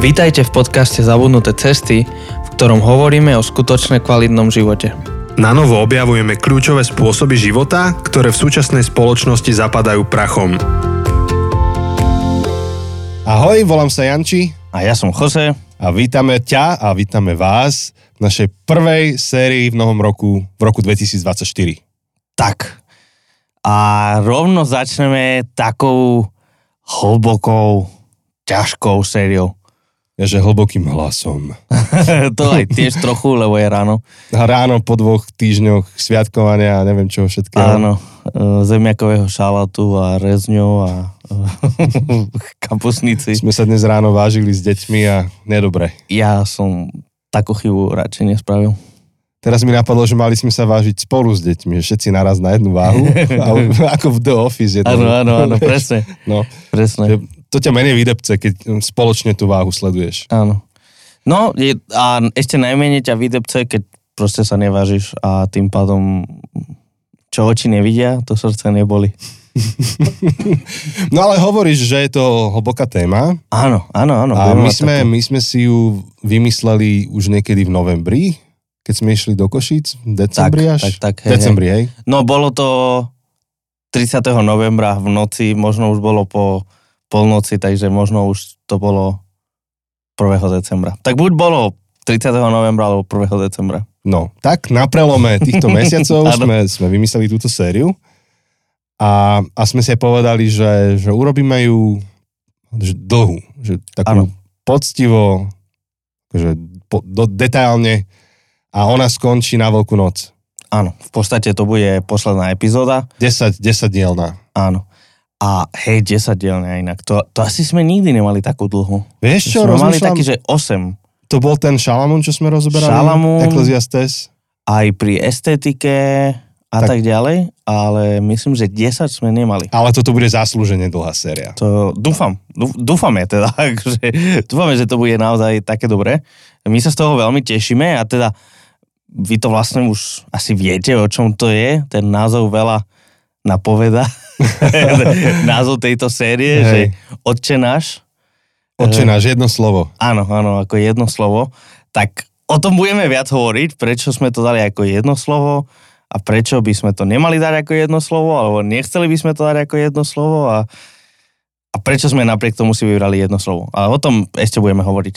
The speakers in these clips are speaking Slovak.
Vítajte v podcaste Zabudnuté cesty, v ktorom hovoríme o skutočne kvalitnom živote. Na novo objavujeme kľúčové spôsoby života, ktoré v súčasnej spoločnosti zapadajú prachom. Ahoj, volám sa Janči A ja som Jose. a vítame ťa a vítame vás v našej prvej sérii v novom roku, v roku 2024. Tak. A rovno začneme takou hlbokou, ťažkou sériou. Že hlbokým hlasom. to aj tiež trochu, lebo je ráno. A ráno po dvoch týždňoch sviatkovania a neviem čoho všetkého. Áno, e, zemiakového šalatu a rezňov a e, kapusnici. Sme sa dnes ráno vážili s deťmi a nedobre. Ja som takú chybu radšej nespravil. Teraz mi napadlo, že mali sme sa vážiť spolu s deťmi, že všetci naraz na jednu váhu, ako v The Office je to. Áno, áno, áno, presne. No, Presne. že to ťa menej vydepce, keď spoločne tú váhu sleduješ. Áno. No je, a ešte najmenej ťa vydepce, keď proste sa nevážiš a tým pádom čo oči nevidia, to srdce neboli. No ale hovoríš, že je to hlboká téma. Áno, áno, áno. A my sme, my sme si ju vymysleli už niekedy v novembri, keď sme išli do Košíc, v decembri Tak, až? tak, tak, hej, decembri, hej. No bolo to 30. novembra v noci, možno už bolo po polnoci, takže možno už to bolo 1. decembra. Tak buď bolo 30. novembra alebo 1. decembra. No, tak na prelome týchto mesiacov sme, sme vymysleli túto sériu a, a sme si aj povedali, že, že urobíme ju že dlhú, že takú Áno. poctivo, že po, do, detailne a ona skončí na Veľkú noc. Áno, v podstate to bude posledná epizóda. 10, 10 dielna. Áno. A hej, 10 dielne inak. To, to asi sme nikdy nemali takú dlhú. Vieš čo, sme mali rozmýšľam, taký, že 8. to bol ten Šalamún, čo sme rozoberali? Šalamún. Ecclesiastes. Aj pri estetike a Tak. tak, ďalej, ale myslím, že 10 sme nemali. Ale toto bude zaslúžene dlhá séria. To dúfam, dú- dúfame teda, že, dúfame, že to bude naozaj také dobré. My sa z toho veľmi tešíme a teda vy to vlastne už asi viete, o čom to je. Ten názov veľa napoveda. názov tejto série, Hej. že Otče náš. Oče náš, jedno slovo. Áno, áno, ako jedno slovo. Tak o tom budeme viac hovoriť, prečo sme to dali ako jedno slovo a prečo by sme to nemali dať ako jedno slovo, alebo nechceli by sme to dať ako jedno slovo a, a prečo sme napriek tomu si vybrali jedno slovo. A o tom ešte budeme hovoriť.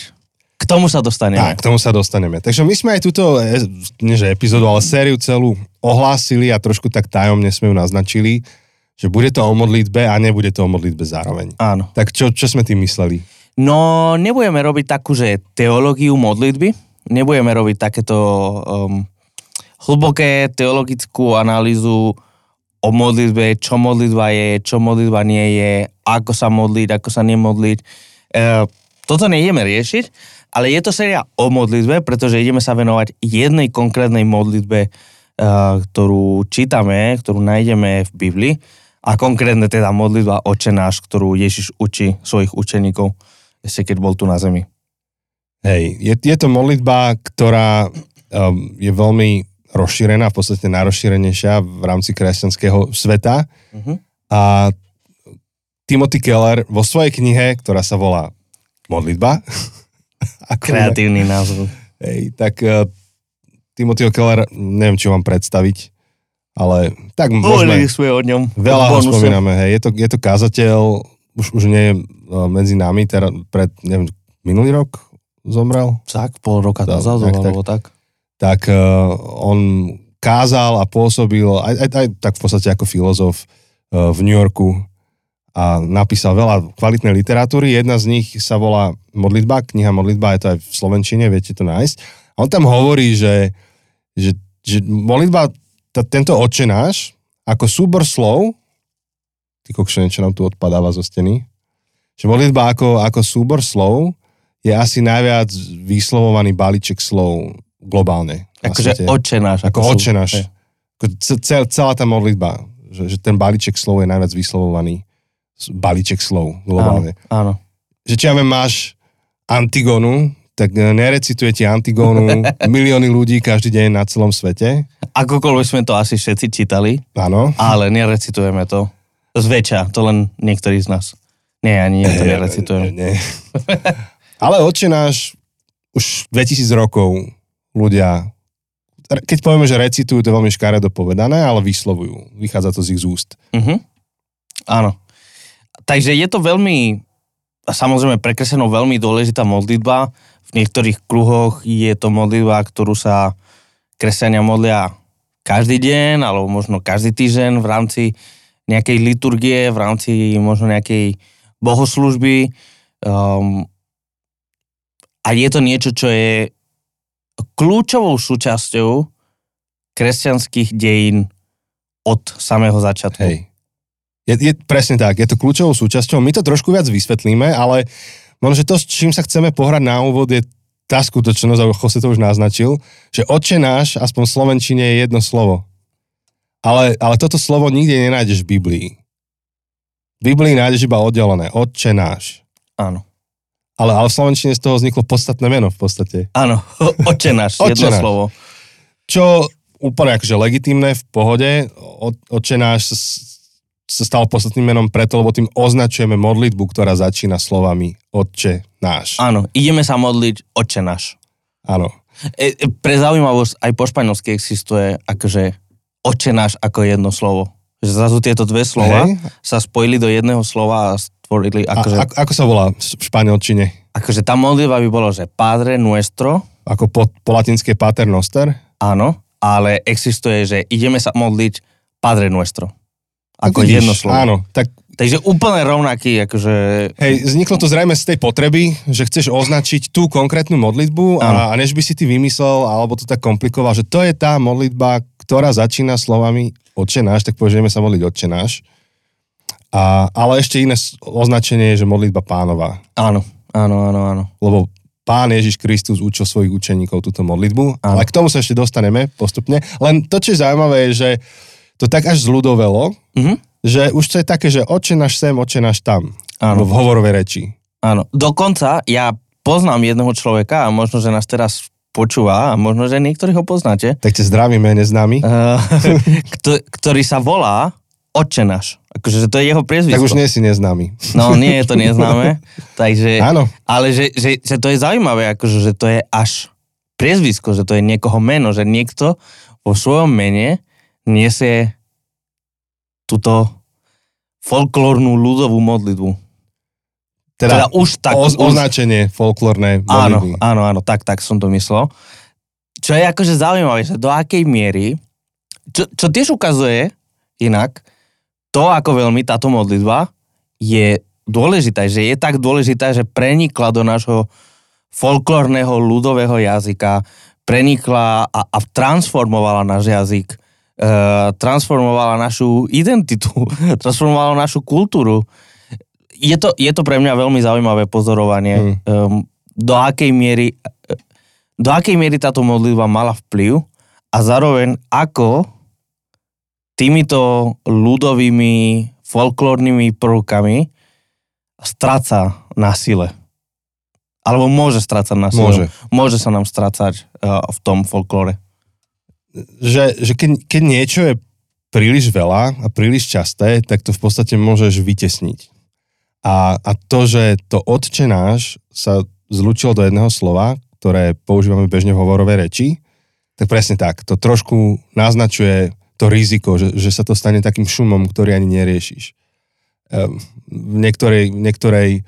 K tomu sa dostaneme. Tak, k tomu sa dostaneme. Takže my sme aj túto, e, nie že epizódu, ale sériu celú ohlásili a trošku tak tajomne sme ju naznačili, že bude to o modlitbe a nebude to o modlitbe zároveň. Áno. Tak čo, čo sme tým mysleli? No, nebudeme robiť takú, že teológiu modlitby, nebudeme robiť takéto um, hlboké teologickú analýzu o modlitbe, čo modlitba je, čo modlitba nie je, ako sa modliť, ako sa nemodliť. E, toto nejdeme riešiť, ale je to séria o modlitbe, pretože ideme sa venovať jednej konkrétnej modlitbe, e, ktorú čítame, ktorú nájdeme v Biblii a konkrétne teda modlitba Oče náš, ktorú Ježiš učí svojich učeníkov ešte keď bol tu na zemi. Hej, je, je to modlitba, ktorá um, je veľmi rozšírená, v podstate najrozšírenejšia v rámci kresťanského sveta. Uh-huh. A Timothy Keller vo svojej knihe, ktorá sa volá Modlitba, Kreatívny názov. Hej, tak uh, Timothy Keller, neviem, čo vám predstaviť, ale tak môžeme, sme o ňom. veľa ho spomíname, hej, je to, je to kazateľ, už, už nie je medzi nami, teraz pred, neviem, minulý rok zomrel, Tak, pol roka Tak, dozadu, tak, tak. alebo tak. tak uh, on kázal a pôsobil aj, aj, aj tak v podstate ako filozof uh, v New Yorku a napísal veľa kvalitnej literatúry. Jedna z nich sa volá Modlitba, kniha Modlitba, je to aj v Slovenčine, viete to nájsť. A on tam hovorí, že, že, že modlitba, t- tento oče náš, ako súbor slov, ty kokšo, niečo nám tu odpadáva zo steny, že modlitba ako, ako súbor slov je asi najviac vyslovovaný balíček slov globálne. Akože oče náš. Ako sú- oče náš. Ako ce- ce- celá tá modlitba, že, že ten balíček slov je najviac vyslovovaný balíček slov globálne. Áno, áno. Že či ja viem, máš Antigonu, tak e, nerecituje ti Antigonu milióny ľudí každý deň na celom svete. Akokoľvek sme to asi všetci čítali, Áno. ale nerecitujeme to. Zväčša, to len niektorí z nás. Nie, ani ja to nerecitujem. Nie, nie. Ale oče náš už 2000 rokov ľudia, keď povieme, že recitujú, to je veľmi škaredo povedané, ale vyslovujú. Vychádza to z ich úst. Mhm. Áno. Takže je to veľmi, samozrejme prekreslenou veľmi dôležitá modlitba. Niektorých kruhoch je to modlitba, ktorú sa kresťania modlia každý deň, alebo možno každý týždeň v rámci nejakej liturgie, v rámci možno nejakej bohoslužby. Um, a je to niečo, čo je kľúčovou súčasťou kresťanských dejín od samého začiatku. Hej. Je, je presne tak, je to kľúčovou súčasťou. My to trošku viac vysvetlíme, ale možno, že to, s čím sa chceme pohrať na úvod, je tá skutočnosť, ako Jose to už naznačil, že oče náš, aspoň v Slovenčine, je jedno slovo. Ale, ale toto slovo nikde nenájdeš v Biblii. V Biblii nájdeš iba oddelené. Otče náš. Áno. Ale, ale v Slovenčine z toho vzniklo podstatné meno v podstate. Áno, oče náš, Otče jedno náš. slovo. Čo úplne akože legitímne, v pohode. Otče náš sa stalo podstatným menom preto, lebo tým označujeme modlitbu, ktorá začína slovami Otče náš. Áno, ideme sa modliť oče náš. Áno. E, e, pre zaujímavosť, aj po španielsky existuje akože oče náš ako jedno slovo. Že zrazu tieto dve slova Hej. sa spojili do jedného slova a stvorili A, akože, ako, ako sa volá v španielčine? akože tá modlitba by bolo, že Padre nuestro, Ako po, po latinské pater noster? áno, ale existuje, že ideme sa modliť Padre nuestro. Ako Vidíš, jedno slovo. Áno, tak Takže úplne rovnaký, akože... hej, vzniklo to zrejme z tej potreby, že chceš označiť tú konkrétnu modlitbu a, a než by si ty vymyslel, alebo to tak komplikoval, že to je tá modlitba, ktorá začína slovami Otče náš, tak povieš, ideme sa modliť Otče náš. A, ale ešte iné označenie je, že modlitba pánova. Áno, áno, áno, áno. Lebo pán Ježiš Kristus učil svojich učeníkov túto modlitbu, Áno. ale k tomu sa ešte dostaneme postupne. Len to, čo je zaujímavé, je, že to tak až zľudovelo, Mhm. že už to je také, že oče náš sem, oče náš tam. Áno. V hovorovej reči. Áno, dokonca ja poznám jedného človeka a možno, že nás teraz počúva a možno, že niektorí ho poznáte, Tak ťa zdravíme, neznámy. uh, kto, ktorý sa volá Otče náš. Akože že to je jeho priezvisko. Tak už nie si neznámy. No nie je to neznáme, takže, Áno. ale že, že, že to je zaujímavé, akože, že to je až priezvisko, že to je niekoho meno, že niekto vo svojom mene nesie túto folklórnu ľudovú modlitbu. Teda, už tak... o, označenie folklórne Áno, modlitby. áno, áno, tak, tak som to myslel. Čo je akože zaujímavé, že do akej miery, čo, čo tiež ukazuje inak, to ako veľmi táto modlitba je dôležitá, že je tak dôležitá, že prenikla do nášho folklórneho ľudového jazyka, prenikla a, a transformovala náš jazyk, transformovala našu identitu, transformovala našu kultúru. Je to, je to pre mňa veľmi zaujímavé pozorovanie, Mm. um, do akej miery do akej miery táto modlitba mala vplyv a zároveň ako týmito ľudovými folklórnymi prvkami stráca na sile. Alebo môže strácať na sile. Môže. Môže sa nám strácať uh, v tom folklóre. Že, že keď, keď niečo je príliš veľa a príliš časté, tak to v podstate môžeš vytesniť. A, a to, že to otče náš sa zlučilo do jedného slova, ktoré používame bežne v hovorovej reči, tak presne tak. To trošku naznačuje to riziko, že, že sa to stane takým šumom, ktorý ani neriešiš. Ehm, V niektorej, v niektorej e,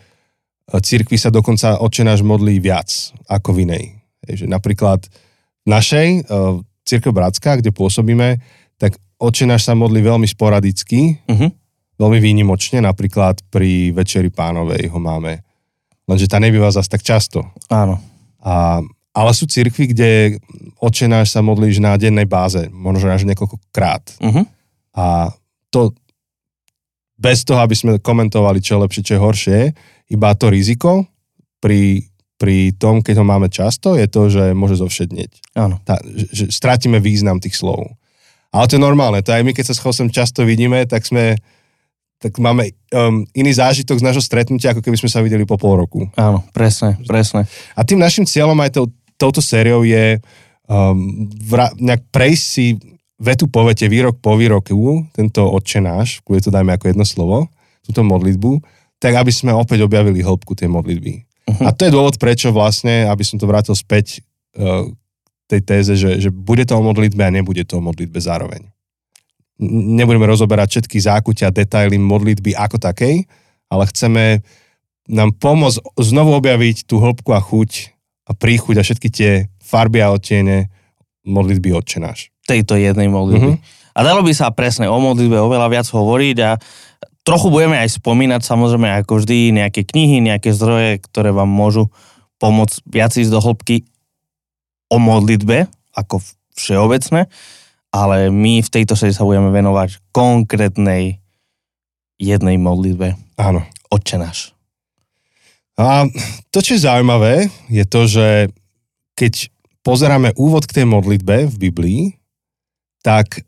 cirkvi sa dokonca otče náš modlí viac ako v inej. Hej, že napríklad v našej církev Bratská, kde pôsobíme, tak otče náš sa modlí veľmi sporadicky, Uh-huh. veľmi výnimočne, napríklad pri Večeri pánovej ho máme. Lenže tá nebýva zase tak často. Áno. A, ale sú cirkvy, kde oče náš sa modlíš na dennej báze, možno až niekoľkokrát. Uh-huh. A to bez toho, aby sme komentovali, čo je lepšie, čo je horšie, iba to riziko pri, pri tom, keď ho máme často, je to, že môže zovšednieť. Áno. Tá, že, že strátime význam tých slov. Ale to je normálne, to aj my, keď sa s Chosem často vidíme, tak sme tak máme um, iný zážitok z nášho stretnutia, ako keby sme sa videli po pol roku. Áno, presne, presne. A tým našim cieľom aj tou, touto sériou je um, vra, nejak prejsť si vetu po vete, výrok po výroku, tento otče náš, kde to dajme ako jedno slovo, túto modlitbu, tak aby sme opäť objavili hĺbku tej modlitby. A to je dôvod, prečo vlastne, aby som to vrátil späť uh, tej téze, že, že bude to o modlitbe a nebude to o modlitbe zároveň. Nebudeme rozoberať všetky zákutia, detaily modlitby ako takej, ale chceme nám pomôcť znovu objaviť tú hĺbku a chuť a príchuť a všetky tie farby a odtiene modlitby Otče náš. Tejto jednej modlitby. Mhm. A dalo by sa presne o modlitbe oveľa viac hovoriť a trochu budeme aj spomínať samozrejme ako vždy nejaké knihy, nejaké zdroje, ktoré vám môžu pomôcť viac ísť do hĺbky o modlitbe ako všeobecné, ale my v tejto sede sa budeme venovať konkrétnej jednej modlitbe. Áno. Otče náš. A to, čo je zaujímavé, je to, že keď pozeráme úvod k tej modlitbe v Biblii, tak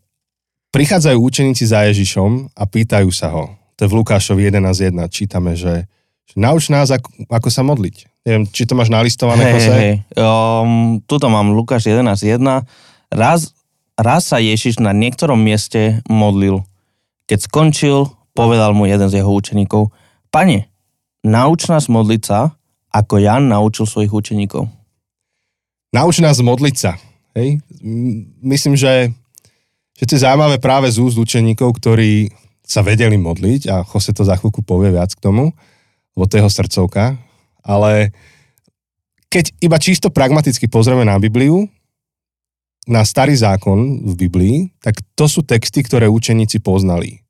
prichádzajú učeníci za Ježišom a pýtajú sa ho. To je v Lukášovi 11.1. Čítame, že, že nauč nás, ako, ako sa modliť. Neviem, či to máš nalistované, Hej, Jose? hej. Um, tuto mám Lukáš 11.1. Raz, raz sa Ježiš na niektorom mieste modlil. Keď skončil, povedal mu jeden z jeho učeníkov, Pane, nauč nás modliť sa, ako Jan naučil svojich učeníkov. Nauč nás modliť sa. Hej? Myslím, že, že to je zaujímavé práve z úst učeníkov, ktorí sa vedeli modliť a Jose to za chvíľku povie viac k tomu, lebo to je jeho srdcovka. Ale keď iba čisto pragmaticky pozrieme na Bibliu, na starý zákon v Biblii, tak to sú texty, ktoré učeníci poznali.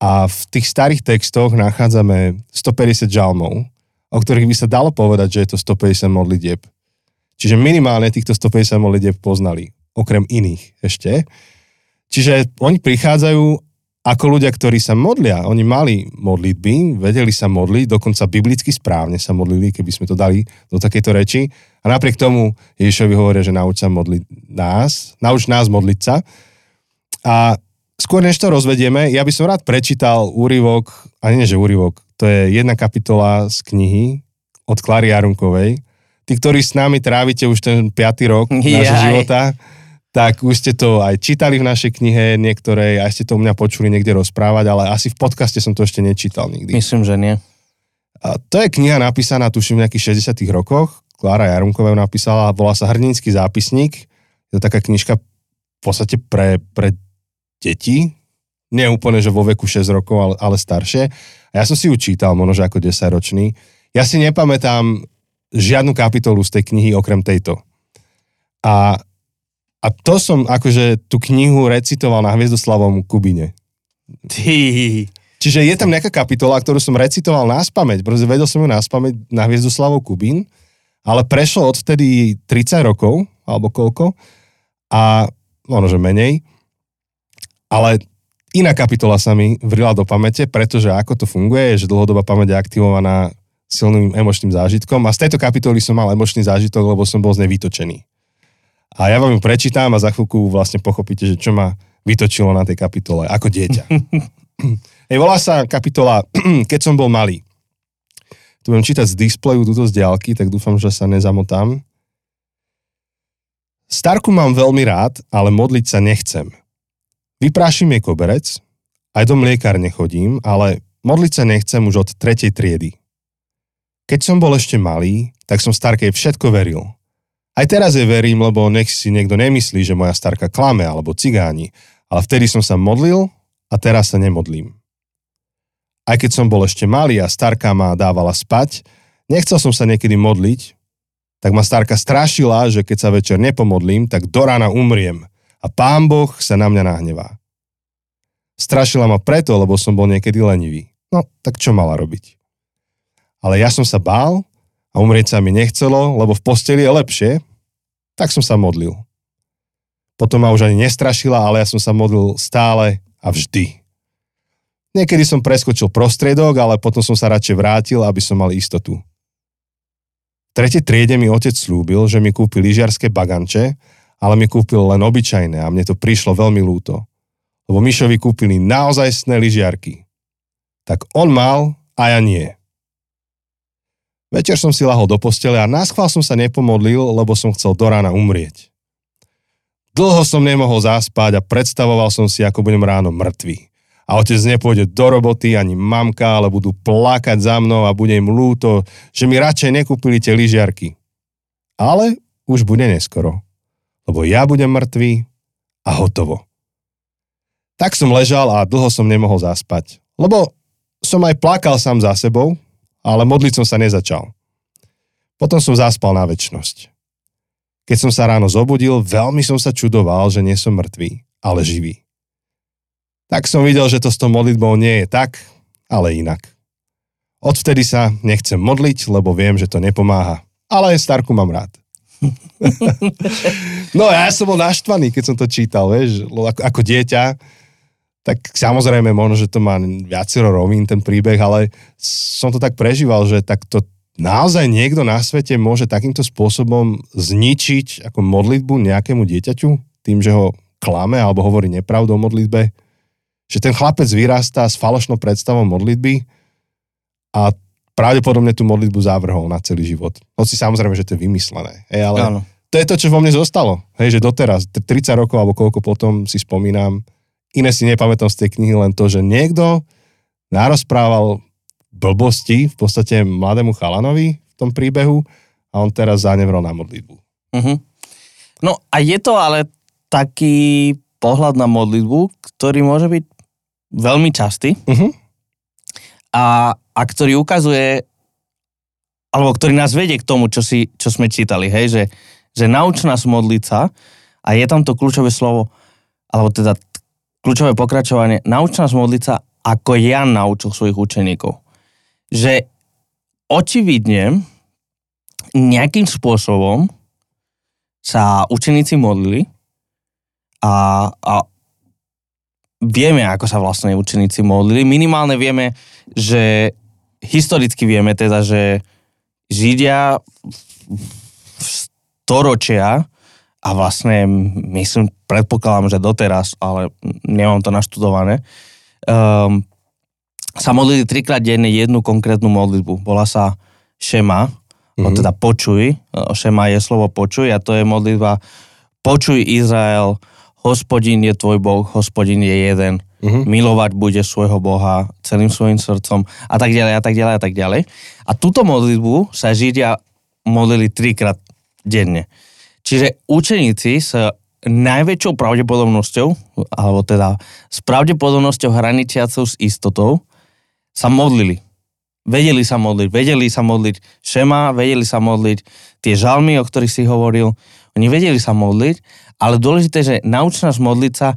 A v tých starých textoch nachádzame 150 žalmov, o ktorých by sa dalo povedať, že je to 150 modlitieb. Čiže minimálne týchto 150 modlitieb poznali, okrem iných ešte. Čiže oni prichádzajú ako ľudia, ktorí sa modlia. Oni mali modlitby, vedeli sa modliť, dokonca biblicky správne sa modlili, keby sme to dali do takejto reči. A napriek tomu Ježišovi hovoria, že nauč sa modliť nás, nauč nás modliť sa. A skôr než to rozvedieme, ja by som rád prečítal úryvok, a nie že úryvok, to je jedna kapitola z knihy od Klary Jarunkovej. Tí, ktorí s nami trávite už ten piatý rok nášho Jaj. života, tak už ste to aj čítali v našej knihe niektorej, aj ste to u mňa počuli niekde rozprávať, ale asi v podcaste som to ešte nečítal nikdy. Myslím, že nie. A to je kniha napísaná, tuším, v nejakých 60 rokoch. Klára Jarunková ju napísala, volá sa Hrdinský zápisník. Je to taká knižka v podstate pre, pre deti. Nie úplne, že vo veku 6 rokov, ale, ale staršie. A ja som si ju čítal, možno, že ako 10 ročný. Ja si nepamätám žiadnu kapitolu z tej knihy okrem tejto. A, a to som akože tú knihu recitoval na Hviezdoslavom Kubine. Ty. Čiže je tam nejaká kapitola, ktorú som recitoval na spameť, pretože vedel som ju na spameť na Hviezdoslavov Kubín, ale prešlo odvtedy 30 rokov, alebo koľko, a možno, že menej, ale iná kapitola sa mi vrila do pamäte, pretože ako to funguje, je, že dlhodobá pamäť je aktivovaná silným emočným zážitkom a z tejto kapitoly som mal emočný zážitok, lebo som bol z nej vytočený. A ja vám ju prečítam a za chvíľku vlastne pochopíte, že čo ma vytočilo na tej kapitole ako dieťa. Hej, volá sa kapitola Keď som bol malý. Tu budem čítať z displeju, túto z diálky, tak dúfam, že sa nezamotám. Starku mám veľmi rád, ale modliť sa nechcem. Vyprášim jej koberec, aj do mliekárne chodím, ale modliť sa nechcem už od tretej triedy. Keď som bol ešte malý, tak som starkej všetko veril. Aj teraz jej verím, lebo nech si niekto nemyslí, že moja starka klame alebo cigáni, ale vtedy som sa modlil a teraz sa nemodlím. Aj keď som bol ešte malý a starka ma dávala spať, nechcel som sa niekedy modliť, tak ma starka strašila, že keď sa večer nepomodlím, tak do rána umriem a pán Boh sa na mňa nahnevá. Strašila ma preto, lebo som bol niekedy lenivý. No, tak čo mala robiť? Ale ja som sa bál a umrieť sa mi nechcelo, lebo v posteli je lepšie, tak som sa modlil. Potom ma už ani nestrašila, ale ja som sa modlil stále a vždy. Niekedy som preskočil prostriedok, ale potom som sa radšej vrátil, aby som mal istotu. V tretej triede mi otec slúbil, že mi kúpi lyžiarske baganče, ale mi kúpil len obyčajné a mne to prišlo veľmi lúto. Lebo Mišovi kúpili naozajstné lyžiarky. Tak on mal a ja nie. Večer som si lahol do postele a náschval som sa nepomodlil, lebo som chcel do rána umrieť. Dlho som nemohol zaspať a predstavoval som si, ako budem ráno mŕtvý. a otec nepôjde do roboty, ani mamka, ale budú plakať za mnou a bude im ľúto, že mi radšej nekúpili tie lyžiarky. Ale už bude neskoro, lebo ja budem mŕtvý a hotovo. Tak som ležal a dlho som nemohol zaspať, lebo som aj plakal sám za sebou, ale modliť som sa nezačal. Potom som zaspal na väčnosť. Keď som sa ráno zobudil, veľmi som sa čudoval, že nie som mŕtvý, ale živý. Tak som videl, že to s tou modlitbou nie je tak, ale inak. Odvtedy sa nechcem modliť, lebo viem, že to nepomáha. Ale Starku mám rád. no ja som bol naštvaný, keď som to čítal, vieš, ako, ako dieťa. Tak samozrejme, možno, že to má viacero rovín, ten príbeh, ale som to tak prežíval, že tak to naozaj niekto na svete môže takýmto spôsobom zničiť ako modlitbu nejakému dieťaťu, tým, že ho klame alebo hovorí nepravdu o modlitbe. Že ten chlapec vyrastá s falošnou predstavou modlitby a pravdepodobne tú modlitbu zavrhol na celý život. Hoci samozrejme, že to je vymyslené. Hej, ale Áno. to je to, čo vo mne zostalo. Hej, že doteraz, 30 rokov alebo koľko potom si spomínam, iné si nepamätám z tej knihy, len to, že niekto narozprával blbosti v podstate mladému chalanovi v tom príbehu a on teraz zanevrol na modlitbu. Uh-huh. No a je to ale taký pohľad na modlitbu, ktorý môže byť veľmi častý. Uh-huh a, a ktorý ukazuje, alebo ktorý nás vedie k tomu, čo, si, čo sme čítali, hej, že, že nauč nás modliť sa a je tam to kľúčové slovo, alebo teda kľúčové pokračovanie, nauč nás modliť sa, ako Jan naučil svojich učeníkov. Že očividne nejakým spôsobom sa učeníci modlili a, a vieme, ako sa vlastne učeníci modlili. Minimálne vieme, že historicky vieme teda, že Židia v storočia a vlastne myslím, predpokladám, že doteraz, ale nemám to naštudované, um, sa modlili trikrát denne jednu konkrétnu modlitbu. Bola sa Šema, mm-hmm. teda počuj, Šema je slovo počuj a to je modlitba počuj Izrael, hospodin je tvoj Boh, hospodin je jeden, uh-huh. milovať bude svojho Boha celým svojim srdcom a tak ďalej a tak ďalej a tak ďalej. A túto modlitbu sa Židia modlili trikrát denne. Čiže učeníci s najväčšou pravdepodobnosťou, alebo teda s pravdepodobnosťou hraničiacou s istotou, sa modlili. Vedeli sa modliť, vedeli sa modliť šema, vedeli sa modliť tie žalmy, o ktorých si hovoril. Oni vedeli sa modliť ale dôležité, že nauč nás modliť sa,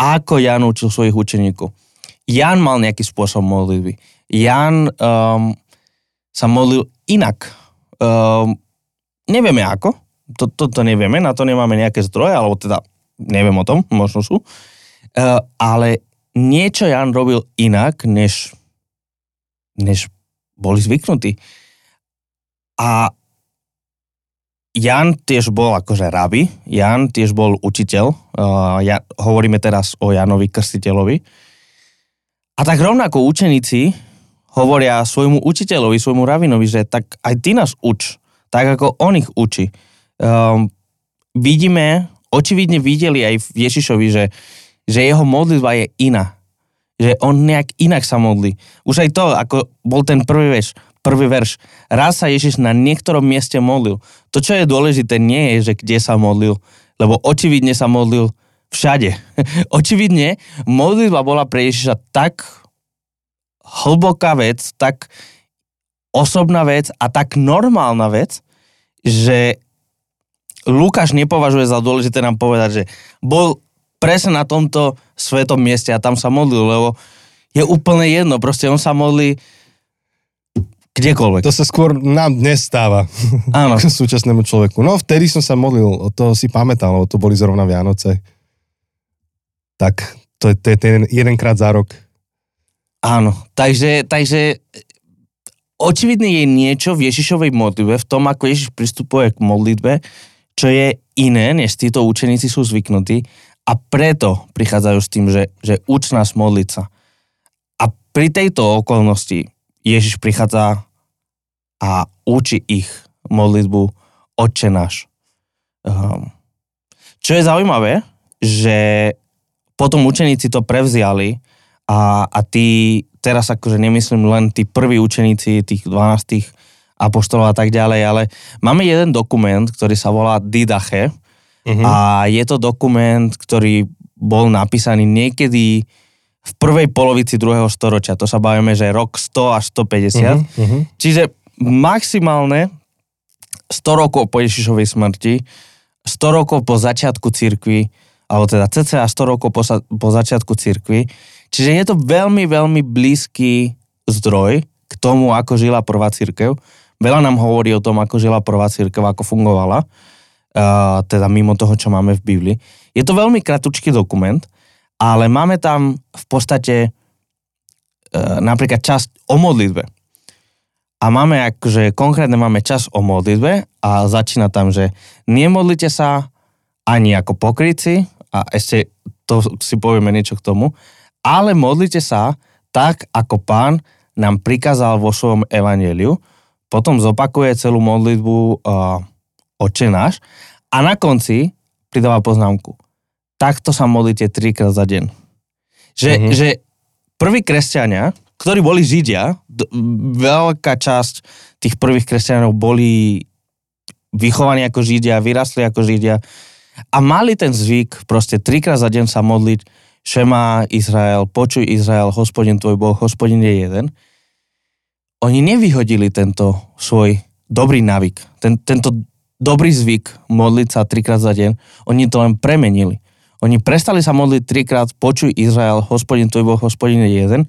ako Jan učil svojich učeníkov. Jan mal nejaký spôsob modlitby. Jan um, sa modlil inak. Um, nevieme ako, to, to, to nevieme, na to nemáme nejaké zdroje, alebo teda neviem o tom, možno sú. Uh, ale niečo Jan robil inak, než, než boli zvyknutí. A Jan tiež bol akože rabi, Jan tiež bol učiteľ, uh, ja, hovoríme teraz o Janovi Krstiteľovi. A tak rovnako učeníci hovoria svojmu učiteľovi, svojmu ravinovi, že tak aj ty nás uč, tak ako on ich učí. Um, vidíme, očividne videli aj v Ježišovi, že, že jeho modlitba je iná. Že on nejak inak sa modlí. Už aj to, ako bol ten prvý veš, prvý verš. Raz sa Ježiš na niektorom mieste modlil. To, čo je dôležité, nie je, že kde sa modlil, lebo očividne sa modlil všade. očividne modlitba bola pre Ježiša tak hlboká vec, tak osobná vec a tak normálna vec, že Lukáš nepovažuje za dôležité nám povedať, že bol presne na tomto svetom mieste a tam sa modlil, lebo je úplne jedno, proste on sa modlí Kdekoľvek. To sa skôr nám dnes stáva. Áno. K súčasnému človeku. No vtedy som sa modlil, o to si pamätám, lebo to boli zrovna Vianoce. Tak to je, to je ten jedenkrát za rok. Áno, takže, takže očividne je niečo v Ježišovej modlitbe, v tom, ako Ježiš pristupuje k modlitbe, čo je iné, než títo učeníci sú zvyknutí a preto prichádzajú s tým, že, že uč nás modliť sa. A pri tejto okolnosti Ježiš prichádza a učí ich modlitbu Otče náš. Um, čo je zaujímavé, že potom učeníci to prevziali a, a tí, teraz akože nemyslím len tí prví učeníci, tých 12 apoštolov a tak ďalej, ale máme jeden dokument, ktorý sa volá Didache Mhm. a je to dokument, ktorý bol napísaný niekedy v prvej polovici druhého storočia. To sa bavíme, že rok 100 až 150. Mhm, mhm. Čiže maximálne 100 rokov po Ježišovej smrti, 100 rokov po začiatku cirkvi, alebo teda cca 100 rokov po, sa, po začiatku cirkvi. Čiže je to veľmi, veľmi blízky zdroj k tomu, ako žila prvá církev. Veľa nám hovorí o tom, ako žila prvá církev, ako fungovala, uh, teda mimo toho, čo máme v Biblii. Je to veľmi kratučký dokument, ale máme tam v podstate uh, napríklad časť o modlitbe. A máme akože, konkrétne máme čas o modlitbe a začína tam, že nemodlite sa ani ako pokryci a ešte to si povieme niečo k tomu, ale modlite sa tak, ako pán nám prikázal vo svojom evaneliu, potom zopakuje celú modlitbu uh, Oče náš a na konci pridáva poznámku. Takto sa modlíte trikrát za deň. Že, Mhm. mm-hmm. že prví kresťania, ktorí boli Židia, d- veľká časť tých prvých kresťanov boli vychovaní ako Židia, vyrastli ako Židia a mali ten zvyk proste trikrát za deň sa modliť Šema Izrael, počuj Izrael, hospodin tvoj Boh, hospodin je jeden. Oni nevyhodili tento svoj dobrý navyk, ten, tento dobrý zvyk modliť sa trikrát za deň, oni to len premenili. Oni prestali sa modliť trikrát, počuj Izrael, hospodin tvoj Boh, hospodin je jeden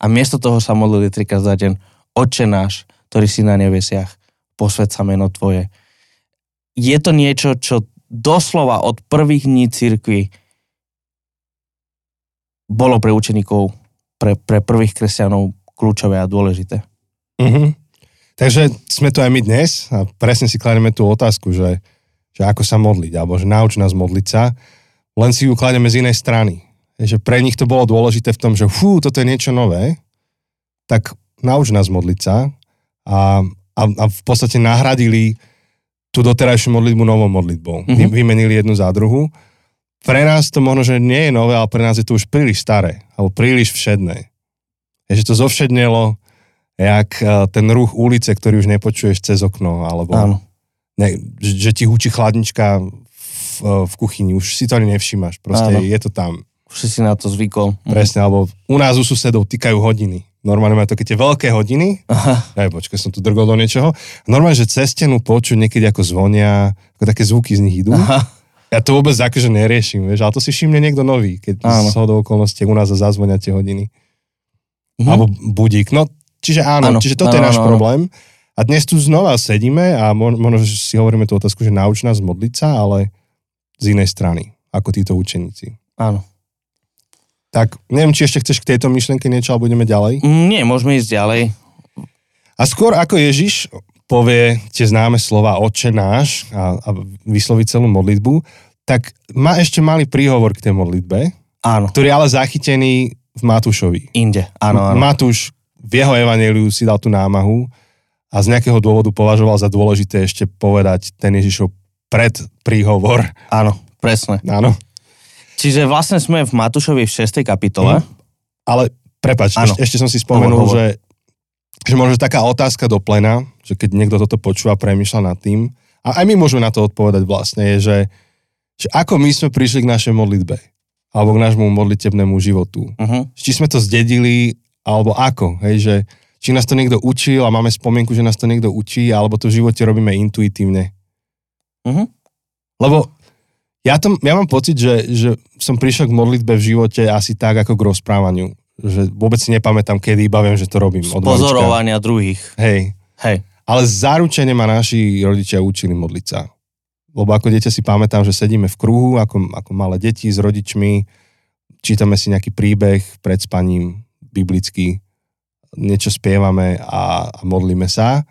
a miesto toho sa modlili trikrát za deň, Otče náš, ktorý si na nebesiach, posved sa meno tvoje. Je to niečo, čo doslova od prvých dní cirkvi bolo pre učeníkov, pre, pre prvých kresťanov kľúčové a dôležité. Mhm. Takže sme to aj my dnes a presne si kladieme tú otázku, že, že ako sa modliť, alebo že nauč nás modliť sa, len si ju kladieme z inej strany. Že pre nich to bolo dôležité v tom, že fú, toto je niečo nové, tak nauč nás modliť sa a, a, a v podstate nahradili tú doterajšiu modlitbu novou modlitbou. Mhm. Mm-hmm. Vymenili jednu za druhú. Pre nás to možno, že nie je nové, ale pre nás je to už príliš staré, alebo príliš všedné. Je, že to zovšednelo, jak eh, ten ruch ulice, ktorý už nepočuješ cez okno, alebo Áno. ne, že, ti hučí chladnička v, eh, v kuchyni, už si to ani nevšímaš, proste Áno. je to tam. Už si na to zvykol. Presne, alebo u nás u susedov týkajú hodiny. Normálne majú to, keď tie veľké hodiny, Aha. aj počkaj, som tu drgol do niečoho. Normálne, že cez stenu počuť niekedy ako zvonia, ako také zvuky z nich idú. Aha. Ja to vôbec akože neriešim, vieš, ale to si všimne niekto nový, keď Áno. z hodou okolností u nás zazvonia tie hodiny. Mhm. Alebo budík. No, čiže áno, Áno, čiže toto je áno, náš áno, problém. A dnes tu znova sedíme a mo- možno, si hovoríme tú otázku, že nauč nás modliť sa, ale z inej strany, ako títo učeníci. Áno. Tak neviem, či ešte chceš k tejto myšlienke niečo, alebo ideme ďalej. Nie, môžeme ísť ďalej. A skôr ako Ježiš povie tie známe slova Otče náš a, a vysloví celú modlitbu, tak má ešte malý príhovor k tej modlitbe, Áno, ktorý je ale zachytený v Matúšovi. inde. Áno, áno. Matúš v jeho evaneliu si dal tú námahu a z nejakého dôvodu považoval za dôležité ešte povedať ten Ježišov pred príhovor. Áno, presne. Áno. Čiže vlastne sme v Matúšovi v 6. kapitole. Ale prepač, ešte, ešte som si spomenul, že, že možno taká otázka do plena, že keď niekto toto počúva, premýšľa nad tým, a aj my môžeme na to odpovedať vlastne, je, že, že ako my sme prišli k našej modlitbe, alebo k nášmu modlitebnému životu. Uh-huh. Či sme to zdedili, alebo ako, hej, že či nás to niekto učil a máme spomienku, že nás to niekto učí, alebo to v živote robíme intuitívne. Uh-huh. Lebo ja, to, ja mám pocit, že, že som prišiel k modlitbe v živote asi tak, ako k rozprávaniu. Že vôbec si nepamätám, kedy, iba viem, že to robím. Z pozorovania druhých. Hej. Hej. Ale zaručene ma naši rodičia učili modliť sa. Lebo ako dieťa si pamätám, že sedíme v kruhu, ako, ako malé deti s rodičmi, čítame si nejaký príbeh pred spaním, biblický, niečo spievame a, a modlíme sa.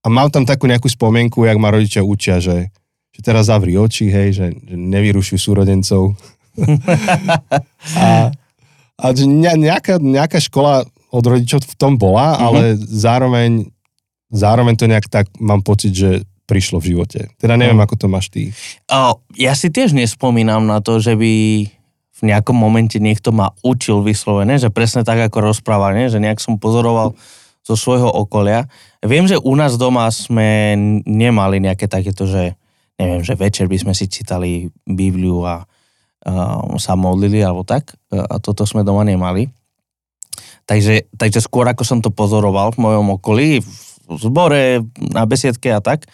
A mám tam takú nejakú spomienku, jak ma rodičia učia, že, že teraz zavri oči, hej, že, že nevyrušuj súrodencov. a, a že ne- nejaká, nejaká škola od rodičov v tom bola, Mhm. ale zároveň, zároveň to nejak tak mám pocit, že prišlo v živote. Teda neviem, Mhm. ako to máš ty. O, ja si tiež nespomínam na to, že by v nejakom momente niekto ma učil vyslovene, že presne tak ako rozprával, nie? že nejak som pozoroval zo svojho okolia. Viem, že u nás doma sme nemali nejaké takéto, že neviem, že večer by sme si čítali Bibliu a uh, sa modlili alebo tak. A toto sme doma nemali. Takže, takže skôr ako som to pozoroval v mojom okolí, v zbore, na besiedke a tak.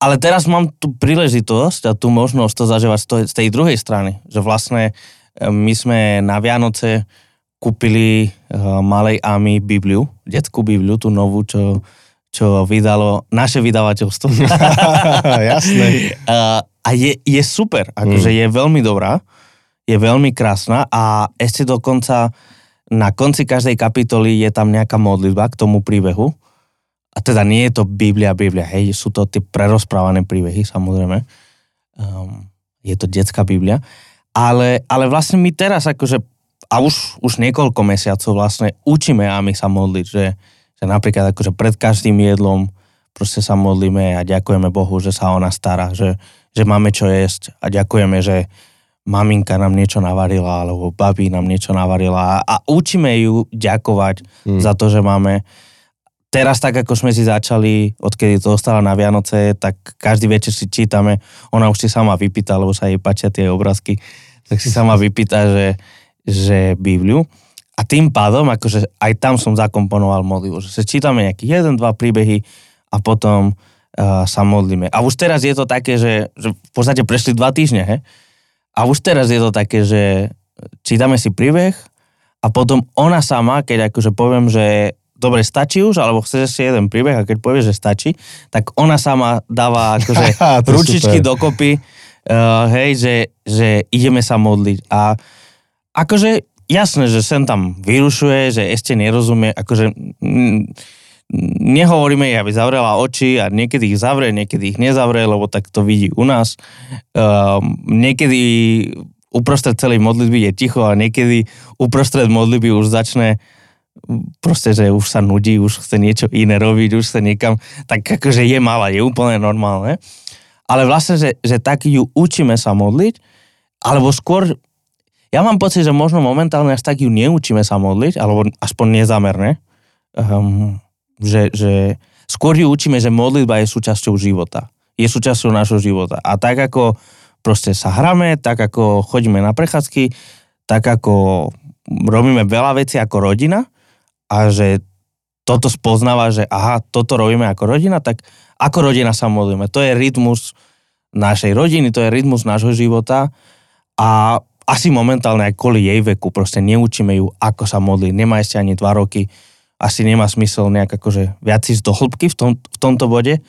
Ale teraz mám tu príležitosť a tú možnosť to zažívať z, tej, z tej druhej strany. Že vlastne e, my sme na Vianoce kúpili uh, malej Ami Bibliu, detskú Bibliu, tú novú, čo, čo vydalo naše vydavateľstvo. Jasné. Uh, a je, je super, akože mm. je veľmi dobrá, je veľmi krásna a ešte dokonca na konci každej kapitoly je tam nejaká modlitba k tomu príbehu a teda nie je to Biblia, Biblia, hej, sú to tie prerozprávané príbehy, samozrejme. Um, je to detská Biblia. Ale, ale vlastne my teraz akože, a už, už niekoľko mesiacov vlastne učíme a my sa modliť, že, že napríklad akože pred každým jedlom proste sa modlíme a ďakujeme Bohu, že sa o nás stará, že, že máme čo jesť a ďakujeme, že maminka nám niečo navarila alebo babi nám niečo navarila a, a učíme ju ďakovať hmm. za to, že máme teraz tak, ako sme si začali, odkedy to ostala na Vianoce, tak každý večer si čítame, ona už si sama vypýta, lebo sa jej páčia tie obrázky, tak si sama vypýta, že, že Bibliu. A tým pádom, akože aj tam som zakomponoval modlibu, že si čítame nejakých jeden, dva príbehy a potom uh, sa modlíme. A už teraz je to také, že, že v podstate prešli dva týždne, he? A už teraz je to také, že čítame si príbeh a potom ona sama, keď akože poviem, že dobre, stačí už, alebo chceš ešte jeden príbeh a keď povieš, že stačí, tak ona sama dáva akože ručičky super. dokopy, uh, hej, že, že ideme sa modliť. A akože jasné, že sem tam vyrušuje, že ešte nerozumie, akože mm, nehovoríme jej, aby zavrela oči a niekedy ich zavrie, niekedy ich nezavrie, lebo tak to vidí u nás. Uh, niekedy uprostred celej modlitby je ticho a niekedy uprostred modlitby už začne proste, že už sa nudí, už chce niečo iné robiť, už chce niekam, tak akože je malá, je úplne normálne. Ale vlastne, že, že tak ju učíme sa modliť, alebo skôr, ja mám pocit, že možno momentálne až tak ju neučíme sa modliť, alebo aspoň nezamerne, um, že, že skôr ju učíme, že modlitba je súčasťou života. Je súčasťou nášho života. A tak ako proste sa hráme, tak ako chodíme na prechádzky, tak ako robíme veľa vecí ako rodina, a že toto spoznáva, že aha, toto robíme ako rodina, tak ako rodina sa modlíme. To je rytmus našej rodiny, to je rytmus nášho života a asi momentálne aj kvôli jej veku proste neučíme ju, ako sa modliť. Nemá ešte ani dva roky, asi nemá smysel nejak akože viac ísť do hĺbky v, tom, v tomto bode.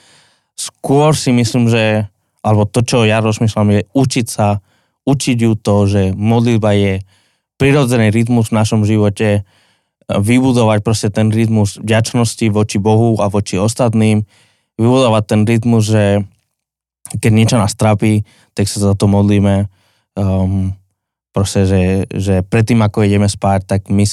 Skôr si myslím, že, alebo to, čo ja rozmýšľam, je učiť sa, učiť ju to, že modlitba je prirodzený rytmus v našom živote, vybudovať proste ten rytmus vďačnosti voči Bohu a voči ostatným, vybudovať ten rytmus, že keď niečo nás trápi, tak sa za to modlíme. Um, proste, že, že predtým, ako ideme spať, tak my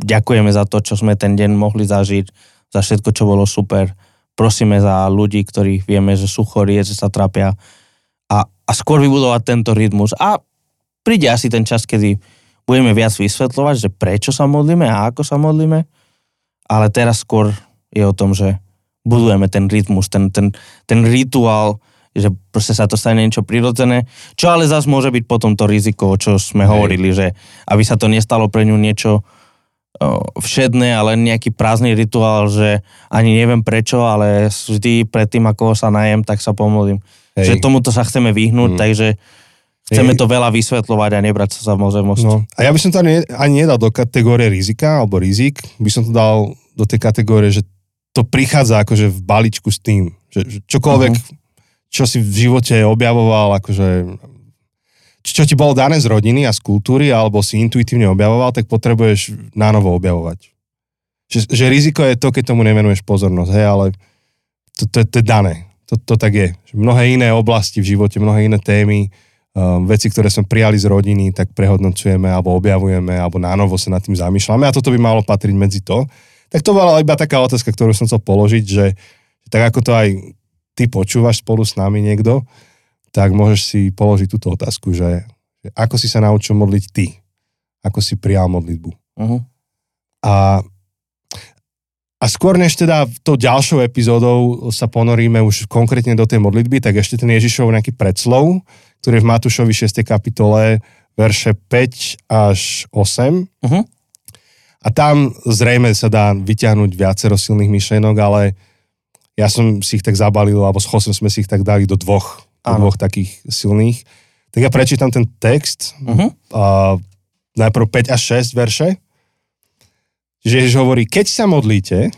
ďakujeme za to, čo sme ten deň mohli zažiť, za všetko, čo bolo super. Prosíme za ľudí, ktorých vieme, že sú chorí, že sa trápia. A, a skôr vybudovať tento rytmus. A príde asi ten čas, kedy budeme viac vysvetľovať, že prečo sa modlíme a ako sa modlíme, ale teraz skôr je o tom, že budujeme ten rytmus, ten, ten, ten rituál, že proste sa to stane niečo prirodzené, čo ale zase môže byť potom to riziko, čo sme Hej. hovorili, že aby sa to nestalo pre ňu niečo všedné, ale nejaký prázdny rituál, že ani neviem prečo, ale vždy predtým, ako sa najem, tak sa pomodlím. Hej. Že tomuto sa chceme vyhnúť, mm. takže Chceme to veľa vysvetľovať a nebrať sa samozrejmosť. No. A ja by som to ani, ani nedal do kategórie rizika alebo rizik, by som to dal do tej kategórie, že to prichádza akože v balíčku s tým, že, že čokoľvek, uh-huh. čo si v živote objavoval, akože čo ti bolo dané z rodiny a z kultúry, alebo si intuitívne objavoval, tak potrebuješ na novo objavovať. Že, že riziko je to, keď tomu nevenuješ pozornosť, hej, ale to, to, to je dané. To, to tak je. Mnohé iné oblasti v živote, mnohé iné témy, um, veci, ktoré sme prijali z rodiny, tak prehodnocujeme alebo objavujeme alebo nánovo sa nad tým zamýšľame a toto by malo patriť medzi to. Tak to bola iba taká otázka, ktorú som chcel položiť, že tak ako to aj ty počúvaš spolu s nami niekto, tak môžeš si položiť túto otázku, že Že ako si sa naučil modliť ty? Ako si prijal modlitbu? Uh-huh. A, a skôr než teda tou ďalšou epizódou sa ponoríme už konkrétne do tej modlitby, tak ešte ten Ježišov nejaký predslov, ktorý je v Matúšovi 6. kapitole verše 5 až 8. Uh-huh. A tam zrejme sa dá vyťahnuť viacero silných myšlienok, ale ja som si ich tak zabalil, alebo s Chosem sme si ich tak dali do dvoch, do dvoch takých silných. Tak ja prečítam ten text, Uh-huh. a najprv 5 až 6 verše. Čiže Ježiš hovorí, keď sa modlíte,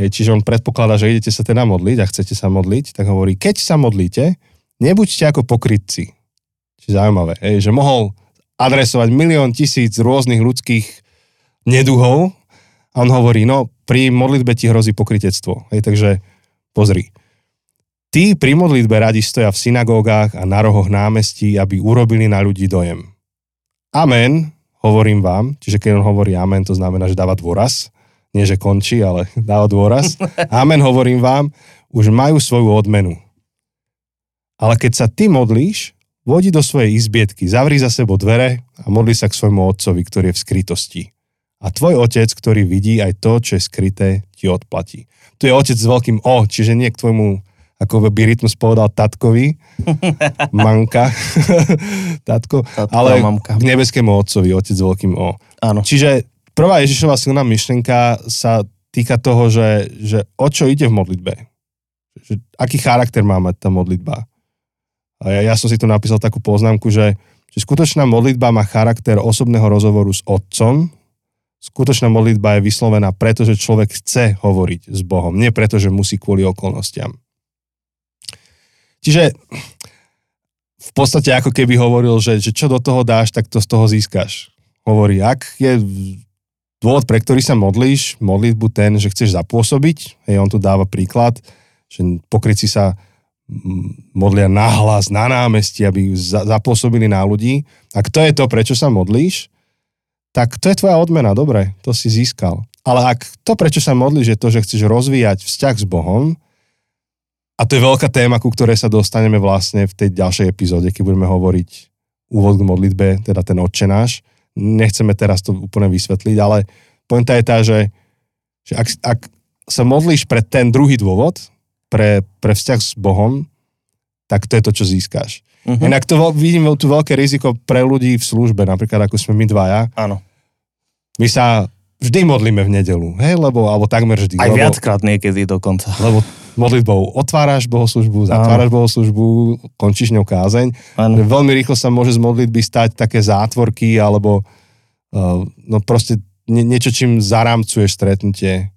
hej, čiže on predpokladá, že idete sa teda modliť a chcete sa modliť, tak hovorí, keď sa modlíte, nebuďte ako pokrytci. Čiže zaujímavé, že mohol adresovať milión tisíc rôznych ľudských neduhov a on hovorí, no pri modlitbe ti hrozí pokrytectvo. Hej, takže pozri. Tí pri modlitbe radi stoja v synagógach a na rohoch námestí, aby urobili na ľudí dojem. Amen, hovorím vám, čiže keď on hovorí amen, to znamená, že dáva dôraz, nie že končí, ale dáva dôraz. Amen, hovorím vám, už majú svoju odmenu. Ale keď sa ty modlíš, vodi do svojej izbietky, zavri za sebou dvere a modli sa k svojmu otcovi, ktorý je v skrytosti. A tvoj otec, ktorý vidí aj to, čo je skryté, ti odplatí. Tu je otec s veľkým O, čiže nie k tvojmu, ako by Rytmus povedal, tatkovi, manka, tatko, Tatko ale mamka. k nebeskému otcovi, otec s veľkým O. Áno. Čiže prvá Ježišova silná myšlienka sa týka toho, že, že o čo ide v modlitbe. Že, aký charakter má mať tá modlitba. A ja, som si tu napísal takú poznámku, že, že skutočná modlitba má charakter osobného rozhovoru s otcom. Skutočná modlitba je vyslovená preto, že človek chce hovoriť s Bohom, nie preto, že musí kvôli okolnostiam. Čiže v podstate ako keby hovoril, že, že čo do toho dáš, tak to z toho získaš. Hovorí, ak je dôvod, pre ktorý sa modlíš, modlitbu ten, že chceš zapôsobiť, hej, on tu dáva príklad, že pokryci sa modlia nahlas na námestí, aby za, zapôsobili na ľudí. Ak to je to, prečo sa modlíš, tak to je tvoja odmena, dobre, to si získal. Ale ak to, prečo sa modlíš, je to, že chceš rozvíjať vzťah s Bohom, a to je veľká téma, ku ktorej sa dostaneme vlastne v tej ďalšej epizóde, keď budeme hovoriť úvod k modlitbe, teda ten odčenáš. Nechceme teraz to úplne vysvetliť, ale pointa je tá, že, že ak, ak sa modlíš pre ten druhý dôvod, pre, pre vzťah s Bohom, tak to je to, čo získáš. Uh-huh. Inak to veľ- vidím tu veľké riziko pre ľudí v službe, napríklad ako sme my dvaja. Áno. My sa vždy modlíme v nedelu, hej, lebo, alebo takmer vždy. Aj lebo, viackrát niekedy dokonca. lebo modlitbou otváraš bohoslužbu, zatváraš bohoslužbu, končíš ňou kázeň. Áno. Veľmi rýchlo sa môže z modlitby stať také zátvorky alebo uh, no proste nie, niečo, čím zarámcuješ stretnutie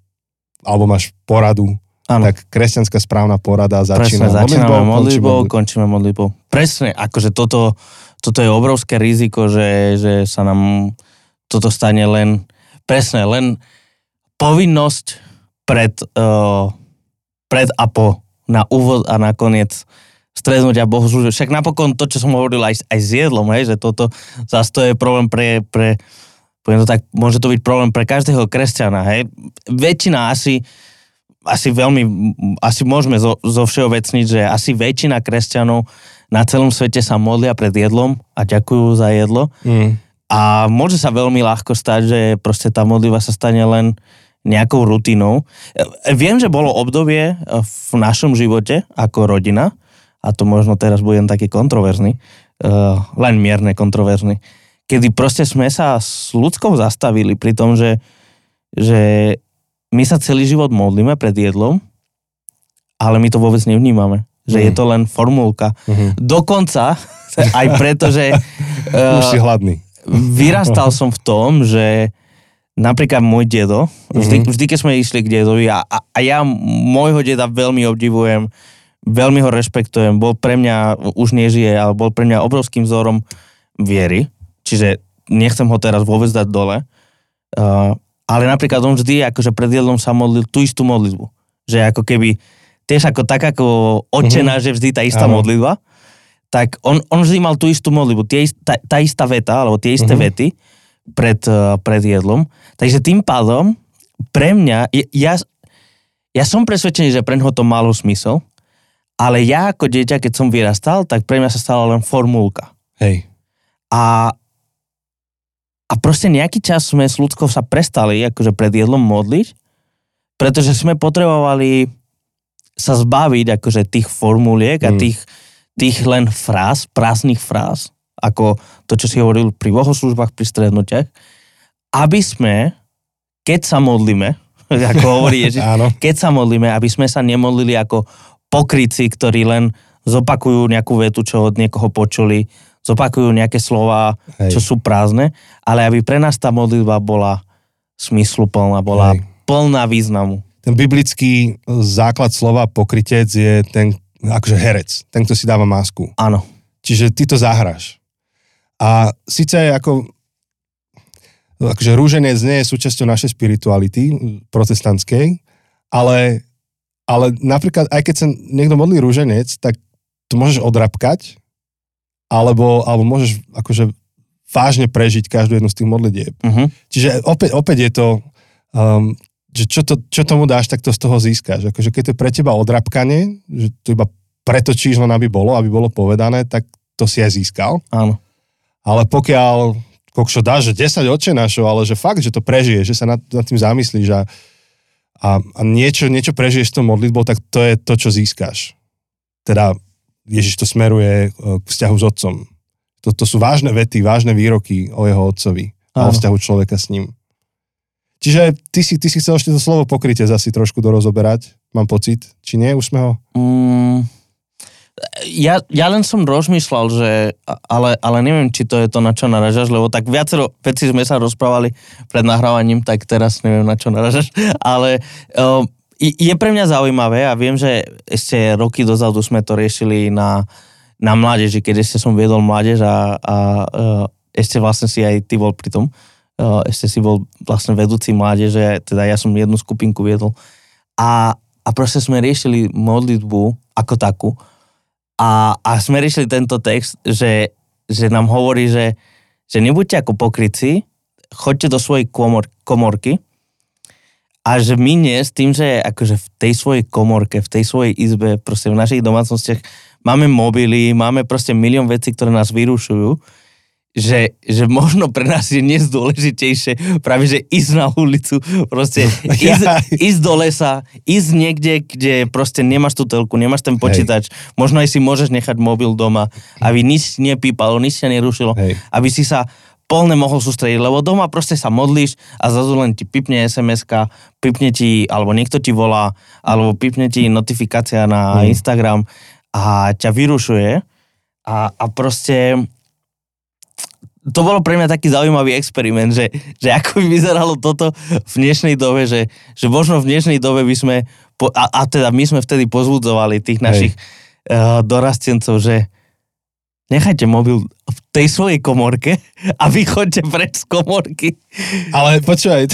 alebo máš poradu. Áno. Tak kresťanská správna porada Presne, začína začíname končí modlitbou, končíme modlitbou. Presne, akože toto, toto je obrovské riziko, že, že sa nám toto stane len, presne, len povinnosť pred, uh, pred a po, na úvod a nakoniec stretnutia bohoslužby. Však napokon to, čo som hovoril aj, aj s jedlom, hej, že toto zase to je problém pre, pre poviem to tak, môže to byť problém pre každého kresťana, hej. Väčšina asi, asi veľmi, asi môžeme zo, zo všeobecniť, že asi väčšina kresťanov na celom svete sa modlia pred jedlom a ďakujú za jedlo. Mm. A môže sa veľmi ľahko stať, že proste tá modlitba sa stane len nejakou rutinou. E, Viem, že bolo obdobie e, v našom živote ako rodina, a to možno teraz budem taký kontroverzný, uh, len mierne kontroverzný, kedy proste sme sa s ľudskou zastavili pri tom, že, že my sa celý život modlíme pred jedlom, ale my to vôbec nevnímame. Že Mm. je to len formulka. Mhm. Dokonca, aj preto, že Už si uh, hladný. vyrastal som v tom, že napríklad môj dedo, vždy, Mhm. vždy keď sme išli k dedovi a, a, a ja môjho deda veľmi obdivujem, veľmi ho rešpektujem, bol pre mňa, už nežije, ale bol pre mňa obrovským vzorom viery, čiže nechcem ho teraz vôbec dať dole, uh, ale napríklad on vždy akože pred jedlom sa modlil tú istú modlitbu, že ako keby tiež ako tak ako odčená, že vždy tá istá Áno. modlitba, tak on, on vždy mal tú istú modlitbu, tie, tá, tá istá veta, alebo tie isté Mhm. vety pred, uh, pred jedlom. Takže tým pádom pre mňa, ja, ja som presvedčený, že pre neho to malo smysel, ale ja ako dieťa, keď som vyrastal, tak pre mňa sa stala len formulka. Hej. A, a proste nejaký čas sme s ľudskou sa prestali akože pred jedlom modliť, pretože sme potrebovali sa zbaviť akože tých formuliek a Mm. tých, tých len fráz, prázdnych fráz, ako to, čo si hovoril pri bohoslužbách, pri strednutiach, aby sme, keď sa modlíme, ako hovorí Ježiš, keď sa modlíme, aby sme sa nemodlili ako pokryci, ktorí len zopakujú nejakú vetu, čo od niekoho počuli, zopakujú nejaké slova, Hej. čo sú prázdne, ale aby pre nás tá modlitba bola smysluplná, bola Hej. plná významu. Ten biblický základ slova pokrytec je ten, akože herec, ten, kto si dáva masku. Áno. Čiže ty to zahráš. A síce ako, akože rúženec nie je súčasťou našej spirituality protestantskej, ale, ale napríklad aj keď sa niekto modlí rúženec, tak to môžeš odrapkať, alebo, alebo môžeš akože vážne prežiť každú jednu z tých modlitieb. Uh-huh. Čiže opäť, opäť je to, um, že čo, to, čo tomu dáš, tak to z toho získaš. Akože keď to je pre teba odrapkanie, že to iba pretočíš len aby bolo, aby bolo povedané, tak to si aj získal. Áno. Ale pokiaľ kokšo dáš, že 10 odčenášov, ale že fakt, že to prežiješ, že sa nad, nad tým zamyslíš a, a, a niečo, niečo prežiješ s tou modlitbou, tak to je to, čo získaš. Teda Ježiš to smeruje e, k vzťahu s otcom. To, to sú vážne vety, vážne výroky o jeho otcovi a o vzťahu človeka s ním. Čiže ty si, ty si chcel ešte to slovo pokrytie zasi trošku dorozoberať, mám pocit. Či nie? Už sme ho... Mm, ja, ja len som rozmýšľal, že, ale, ale neviem, či to je to, na čo naražaš, lebo tak viacero vecí sme sa rozprávali pred nahrávaním, tak teraz neviem, na čo naražaš, ale um, je pre mňa zaujímavé a viem, že ešte roky dozadu sme to riešili na, na mládeži, keď ešte som viedol mládež a, a uh, ešte vlastne si aj ty bol pri tom, uh, ešte si bol vlastne vedúci mládeže, teda ja som jednu skupinku viedol. A, a proste sme riešili modlitbu ako takú. A, a sme riešili tento text, že, že nám hovorí, že, že nebuďte ako pokryci, choďte do svojej komor, komorky a že my nie s tým, že akože v tej svojej komorke, v tej svojej izbe, proste v našich domácnostiach máme mobily, máme proste milión vecí, ktoré nás vyrušujú, že, že možno pre nás je dnes dôležitejšie práve, že ísť na ulicu, proste ísť, ísť do lesa, ísť niekde, kde proste nemáš tú telku, nemáš ten počítač, možno aj si môžeš nechať mobil doma, aby nič nepípalo, nič sa nerušilo, Hej. aby si sa plne mohol sústrediť, lebo doma proste sa modlíš a zrazu len ti pipne SMS-ka, pipne ti, alebo niekto ti volá, alebo pipne ti notifikácia na Mm. Instagram a ťa vyrušuje a, a proste to bolo pre mňa taký zaujímavý experiment, že, že ako by vyzeralo toto v dnešnej dobe, že, že možno v dnešnej dobe by sme, po, a, a teda my sme vtedy pozbudzovali tých našich uh, dorastencov, že nechajte mobil v tej svojej komorke a vy chodte preč z komorky. Ale počúvaj,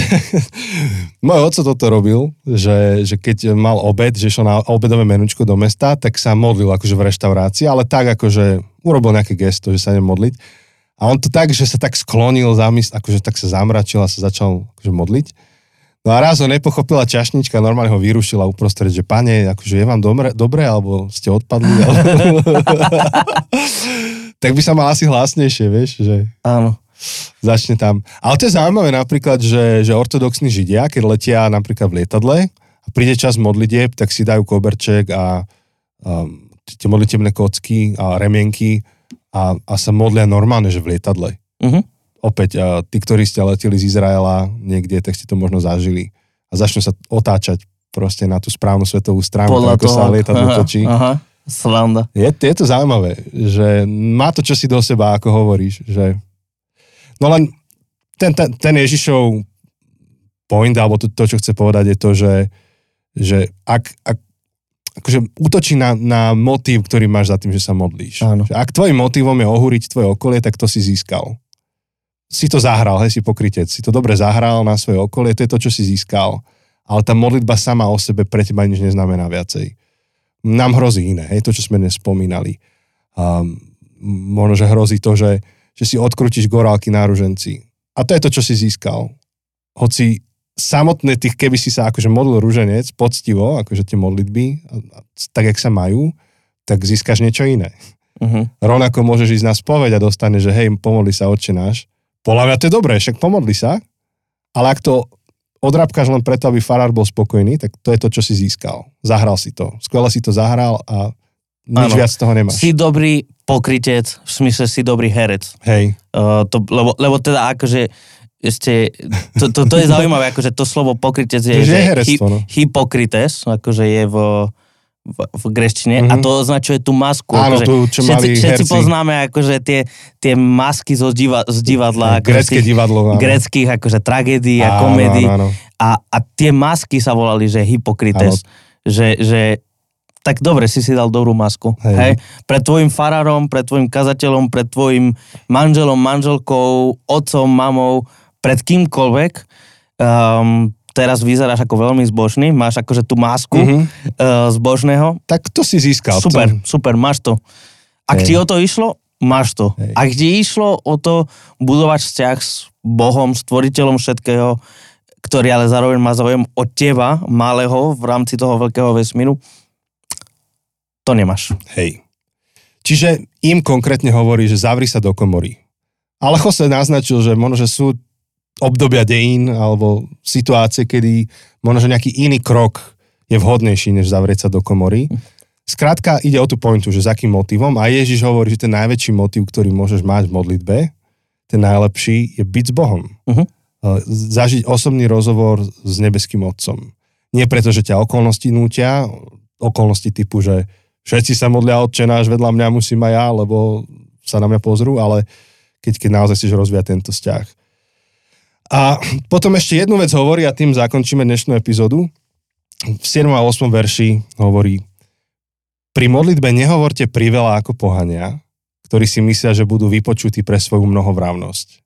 môj oco toto robil, že, že keď mal obed, že šiel na obedové menučko do mesta, tak sa modlil akože v reštaurácii, ale tak akože urobil nejaké gesto, že sa idem modliť. A on to tak, že sa tak sklonil, zamysl, akože tak sa zamračil a sa začal akože modliť. No a raz ho nepochopila čašnička, normálne ho vyrušila uprostred, že pane, akože je vám dobre, dobre alebo ste odpadli? Alebo... tak by sa mal asi hlasnejšie, vieš, že Áno. začne tam. Ale to je zaujímavé napríklad, že, že ortodoxní židia, keď letia napríklad v lietadle a príde čas modlitieb, tak si dajú koberček a, a tie modlitebné kocky a remienky a, a sa modlia normálne, že v lietadle. Mhm. Opäť, tí, ktorí ste leteli z Izraela niekde, tak ste to možno zažili. A začnú sa otáčať proste na tú správnu svetovú stranu, Podľa tak ako toho, sa lietadlo točí. Aha, sranda. Je, je to zaujímavé, že má to čosi do seba, ako hovoríš, že no len ten, ten, ten Ježišov point, alebo to, to, čo chce povedať, je to, že, že ak, ak akože útočí na, na motív, ktorý máš za tým, že sa modlíš. Áno. Že ak tvojim motivom je ohúriť tvoje okolie, tak to si získal. Si to zahral, hej, si pokrytec. Si to dobre zahral na svoje okolie, to je to, čo si získal. Ale tá modlitba sama o sebe pre teba nič neznamená viacej. Nám hrozí iné, hej, to, čo sme dnes spomínali. Um, možno, že hrozí to, že, že si odkrutíš gorálky na ruženci. A to je to, čo si získal. Hoci samotné tých, keby si sa akože modlil rúženec poctivo, akože tie modlitby, tak, jak sa majú, tak získaš niečo iné. Uh-huh. Rovnako môžeš ísť na spoveď a dostane, že hej, pomodli sa, oče náš. Podľa mňa to je dobré, však pomodli sa, ale ak to odrábkaš len preto, aby farár bol spokojný, tak to je to, čo si získal. Zahral si to. Skvele si to zahral a nič Áno. viac z toho nemáš. Si dobrý pokrytec, v smysle si dobrý herec. Hej, Uh, to, lebo, lebo teda akože ešte, to, to, to je zaujímavé, akože to slovo pokrytec je, je že herectvo, no. hypokrites, akože je v, v, v greštine Mhm. a to označuje tú masku. Áno, akože tú, čo všetci, mali všetci herci. poznáme akože tie, tie masky zo, diva, z divadla. akože grecké tých divadlo. áno. Greckých akože tragédií a Áno, komédií. áno, áno. A, a tie masky sa volali, že hypokrites. Že, že tak dobre, si si dal dobrú masku. Hej. Hej. Pred tvojim farárom, pred tvojim kazateľom, pred tvojim manželom, manželkou, otcom, mamou, pred kýmkoľvek. Um, teraz vyzeráš ako veľmi zbožný, máš akože tú masku Mhm. uh, zbožného. Tak to si získal. Super, To, super, máš to. Ak Hej. ti o to išlo, máš to. Hej. Ak ti išlo o to budovať vzťah s Bohom, stvoriteľom všetkého, ktorý ale zároveň má záujem od teba, malého, v rámci toho veľkého vesmíru, to nemáš. hej. Čiže im konkrétne hovorí, že zavri sa do komory. Ale Jose naznačil, že možno, že sú obdobia dejín alebo situácie, kedy možno, že nejaký iný krok je vhodnejší, než zavrieť sa do komory. Skrátka, ide o tú pointu, že s akým motivom. A Ježiš hovorí, že ten najväčší motiv, ktorý môžeš mať v modlitbe, ten najlepší, je byť s Bohom. Mhm. Uh, Zažiť osobný rozhovor s nebeským Otcom. Nie preto, že ťa okolnosti nútia, okolnosti typu, že všetci sa modlia Otče náš, vedľa mňa musím aj ja, lebo sa na mňa pozrú, ale keď, keď naozaj chceš rozvíjať tento vzťah. A potom ešte jednu vec hovorí a tým zakončíme dnešnú epizódu. V 7. a 8. verši hovorí pri modlitbe nehovorte priveľa ako pohania, ktorí si myslia, že budú vypočutí pre svoju mnohovrávnosť.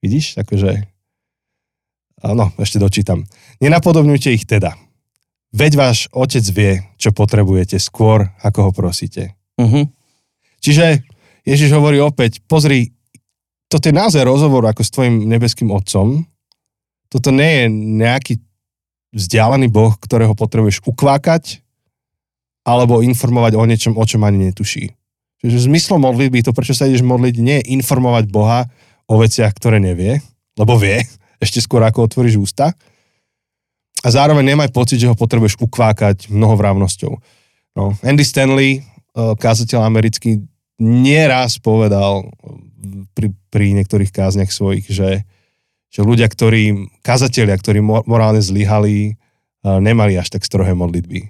Vidíš? Takže... Áno, ešte dočítam. Nenapodobňujte ich teda. Veď váš otec vie, čo potrebujete skôr, ako ho prosíte. Mhm. Čiže Ježiš hovorí opäť, pozri, toto je naozaj rozhovor ako s tvojim nebeským otcom. Toto nie je nejaký vzdialený boh, ktorého potrebuješ ukvákať alebo informovať o niečom, o čom ani netuší. Čiže zmyslom modlitby, to prečo sa ideš modliť, nie je informovať Boha o veciach, ktoré nevie, lebo vie, ešte skôr ako otvoríš ústa. A zároveň nemaj pocit, že ho potrebuješ ukvákať mnohovrávnosťou. No, Andy Stanley, eh, kázateľ americký, nieraz povedal pri, pri niektorých kázniach svojich, že, že ľudia, ktorí, kazatelia, ktorí mo- morálne zlyhali, eh, nemali až tak strohé modlitby.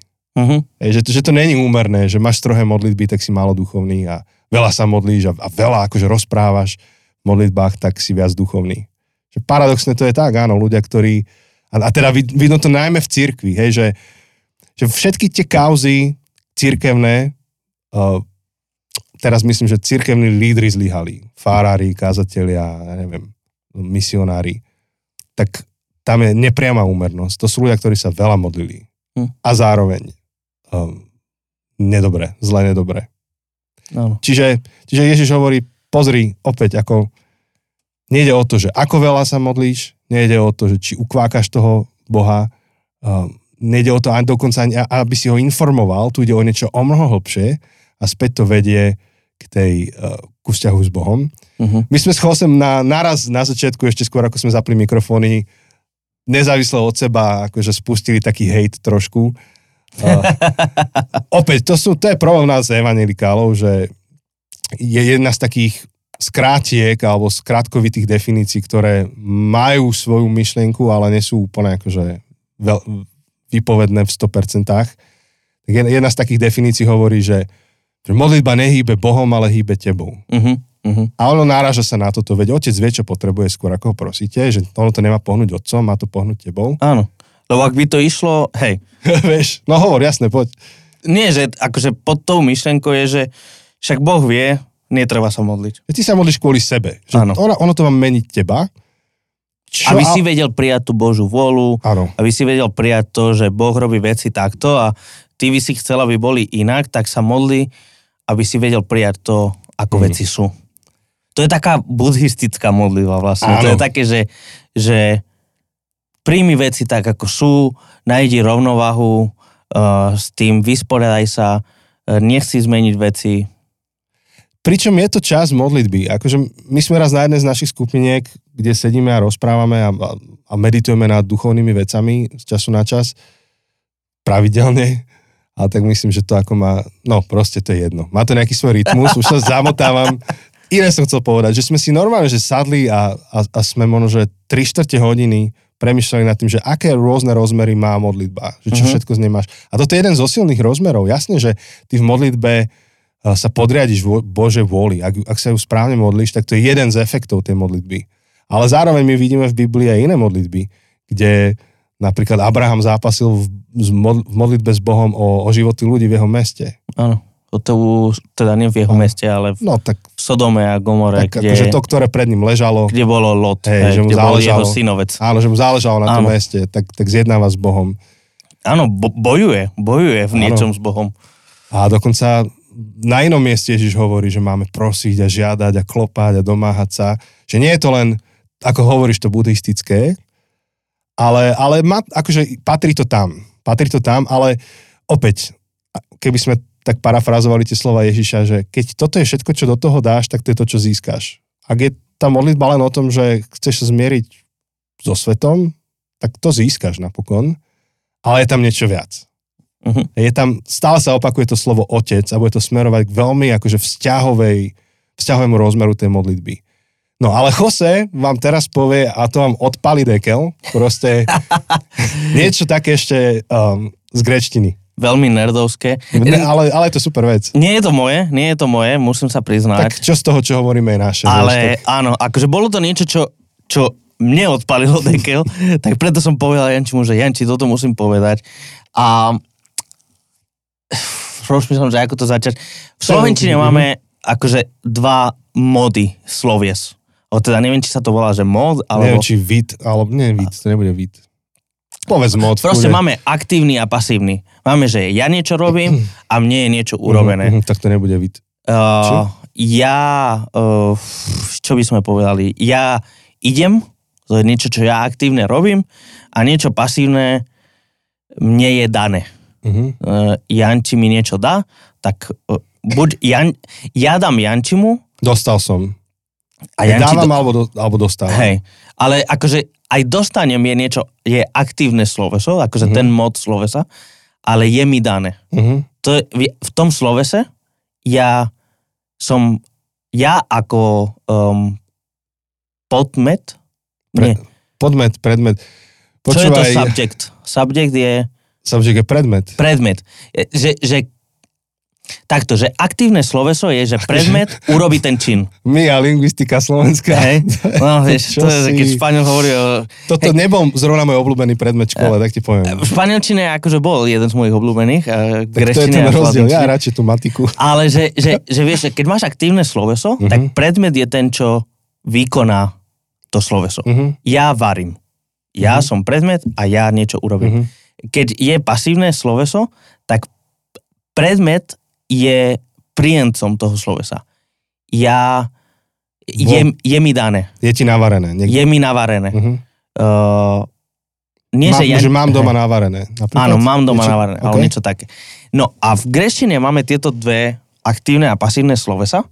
Hej, že, že to není úmerné, že máš strohé modlitby, tak si málo duchovný a veľa sa modlíš a, a veľa akože rozprávaš v modlitbách, tak si viac duchovný. Že paradoxne to je tak, áno, ľudia, ktorí, a, a teda vid- vidno to najmä v cirkvi, hej, že, že všetky tie kauzy cirkevné, uh, teraz myslím, že cirkevní lídry zlyhali, fárári, kázatelia, ja neviem, misionári, tak tam je nepriama úmernosť. To sú ľudia, ktorí sa veľa modlili. Hm. A zároveň um, nedobre, zle nedobre. Áno. Čiže, čiže Ježiš hovorí, pozri, opäť, ako nejde o to, že ako veľa sa modlíš, nejde o to, že či ukvákaš toho Boha, um, nejde o to ani dokonca, ani, aby si ho informoval, tu ide o niečo o mnoho hlbšie a späť to vedie k tej, uh, ku vzťahu s Bohom. Mhm. My sme s Chosem na, naraz na začiatku, ešte skôr ako sme zapli mikrofóny, nezávisle od seba, akože spustili taký hejt trošku. Uh, opäť, to, sú, to je problém nás evangelikálov, že je jedna z takých skrátiek alebo skrátkovitých definícií, ktoré majú svoju myšlienku, ale nie sú úplne akože veľ, vypovedné v 100%. Tak jedna jedna z takých definícií hovorí, že, že modlitba nehýbe Bohom, ale hýbe tebou. Mhm. Mhm. A ono náraža sa na toto, veď otec vie, čo potrebuje skôr, ako ho prosíte, že ono to nemá pohnúť otcom, má to pohnúť tebou. Áno. Lebo ak by to išlo, hej, Vieš, no hovor, jasne, poď. nie, že akože pod tou myšlenkou je, že však Boh vie, netreba sa modliť. Ty sa modlíš kvôli sebe. Že Áno. ono, ono to má meniť teba. Čo, aby a- si vedel prijať tú Božú vôľu, Áno, aby si vedel prijať to, že Boh robí veci takto a ty by si chcel, aby boli inak, tak sa modli, aby si vedel prijať to, ako Mhm. veci sú. To je taká buddhistická modlitba vlastne. To Áno. je také, že, že príjmi veci tak, ako sú, nájdi rovnovahu uh, s tým, vysporiadaj sa, uh, nechci zmeniť veci, pričom je to čas modlitby. Akože my sme raz na jednej z našich skupiniek, kde sedíme a rozprávame a, a, a meditujeme nad duchovnými vecami z času na čas, pravidelne, ale tak myslím, že to ako má, no proste to je jedno. Má to nejaký svoj rytmus, už sa zamotávam. Iné som chcel povedať, že sme si normálne, že sadli a, a, a sme možno, že 3 čtvrte hodiny premyšľali nad tým, že aké rôzne rozmery má modlitba, že čo Mhm. všetko z nej máš. A toto je jeden zo silných rozmerov. Jasne, že ty v modlitbe uh, sa podriadiš vo, Bože vôli. Ak, ak sa ju správne modlíš, tak to je jeden z efektov tej modlitby. Ale zároveň my vidíme v Biblii aj iné modlitby, kde napríklad Abraham zápasil v, v modlitbe s Bohom o, o životy ľudí v jeho meste. Áno. To teda nie v jeho Áno. meste, ale v No tak, Sodome a Gomore, tak kde, akože to, ktoré pred ním ležalo, kde bolo Lot, Hej, hej, že mu kde bol jeho synovec. áno, že mu záležalo na tom Áno. meste, tak, tak zjednáva s Bohom. Áno, bo- bojuje, bojuje v Áno. niečom s Bohom. A dokonca na inom mieste Ježiš hovorí, že máme prosiť a žiadať a klopať a domáhať sa. Že nie je to len, ako hovoríš, to buddhistické, ale, ale má, akože patrí to tam. Patrí to tam, ale opäť, keby sme tak parafrazovali tie slova Ježiša, že keď toto je všetko, čo do toho dáš, tak to je to, čo získaš. Ak je tá modlitba len o tom, že chceš sa zmieriť so svetom, tak to získaš napokon, ale je tam niečo viac. Mhm. Je tam, stále sa opakuje to slovo otec a bude to smerovať k veľmi akože vzťahovej, vzťahovému rozmeru tej modlitby. No ale Jose vám teraz povie, a to vám odpali dekel, proste niečo také ešte um, z grečtiny. Veľmi nerdovské. Ne, ale, ale je to super vec. Nie je to moje, nie je to moje, musím sa priznať. Tak čo z toho, čo hovoríme, je naše. vieš, Ale tak, áno, akože bolo to niečo, čo, čo mne odpalilo dekel, tak preto som povedal Jančimu, že Janči, toto musím povedať. A rozmýšľam, že ako to začať. V Slovenčine Mhm. máme akože dva mody slovies. O teda neviem, či sa to volá, že mod, neviem, alebo... či vid, alebo nie vid, to nebude vid. Povedz moc. Proste kľudne. máme aktívny a pasívny. Máme, že ja niečo robím a mne je niečo Mhm, urobené. mhm, tak to nebude vid. Uh, ja, uh, čo by sme povedali, ja idem, to je niečo, čo ja aktívne robím a niečo pasívne mne je dané. Mhm. Uh, Janči mi niečo dá, tak uh, buď Jan, ja dám Jančimu Dostal som. A Janči... Dávam do- alebo, do, alebo dostávam. Hej, ale akože aj dostanem je niečo, je aktívne sloveso, akože Mhm. ten mod slovesa, ale je mi dané. Mhm. to je, v- tom slovese ja som, ja ako um, podmet, Pre- nie, Podmet, predmet. čo je to Počúvaj, subject? Subject je subject je predmet. predmet. Že, že takto, že aktívne sloveso je, že predmet urobí ten čin. My a lingvistika slovenská. Hej? No, vieš, Čo to je, keď Španiel hovorí o... Toto nebol zrovna môj obľúbený predmet škole, tak ti poviem. V španielčine akože bol jeden z mojich obľúbených. a Tak to je ten rozdiel. Ja radšej tú matiku. Ale že, že, že vieš, keď máš aktívne sloveso, Mhm. tak predmet je ten, čo vykoná to sloveso. Mhm. Ja varím. Ja Mhm. som predmet a ja niečo urobím. Mhm. Keď je pasívne sloveso, tak predmet je príjemcom toho slovesa. Ja, je, je mi dané. Je ti navarené. Niekde. Je mi navarené. Mhm. Uh, nie, Mám, že ja... že mám doma navarené. Napríklad. Áno, mám doma Niečo- navarené, alebo OK. niečo také. No a v greštine máme tieto dve aktívne a pasívne slovesa,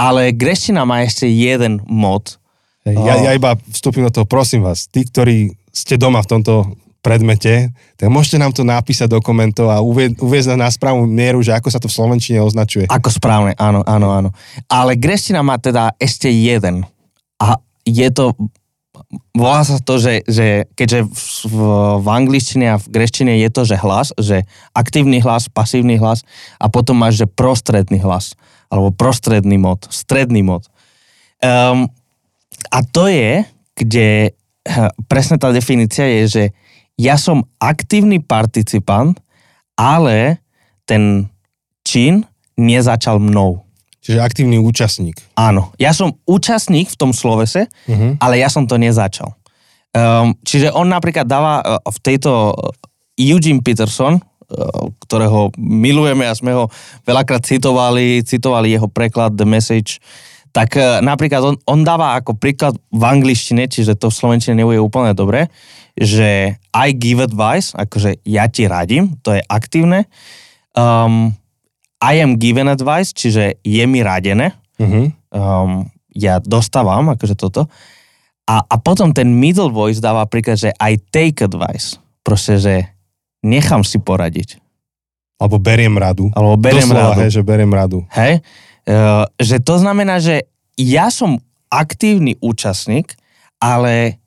ale greština má ešte jeden mod. Ja, ja iba vstúpim do toho, prosím vás, tí, ktorí ste doma v tomto predmete, tak môžete nám to napísať do komentov a uvie, uviezť na správnu mieru, že ako sa to v Slovenčine označuje. Ako správne, áno, áno, áno. Ale greština má teda ešte jeden. A je to, volá sa to, že, že keďže v, v, v angličtine a v greštine je to, že hlas, že aktívny hlas, pasívny hlas a potom máš, že prostredný hlas, alebo prostredný mod, stredný mod. Um, a to je, kde eh, presne tá definícia je, že ja som aktívny participant, ale ten čin nezačal mnou. Čiže aktívny účastník. Áno, ja som účastník v tom slovese, Mhm. ale ja som to nezačal. Um, čiže on napríklad dáva uh, v tejto uh, Eugene Peterson, uh, ktorého milujeme a sme ho veľakrát citovali, citovali jeho preklad The Message, tak uh, napríklad on, on dáva ako príklad v angličtine, čiže to v slovenčine nebude úplne dobre, že I give advice, akože ja ti radím, to je aktívne. Um, I am given advice, čiže je mi radené, Uh-huh. um, ja dostávam akože toto. A, a potom ten middle voice dáva príklad, že I take advice. Proste, že nechám si poradiť. Alebo beriem radu. Alebo beriem Doslova, radu. Hej, že beriem radu. Hej? Uh, že to znamená, že ja som aktívny účastník, ale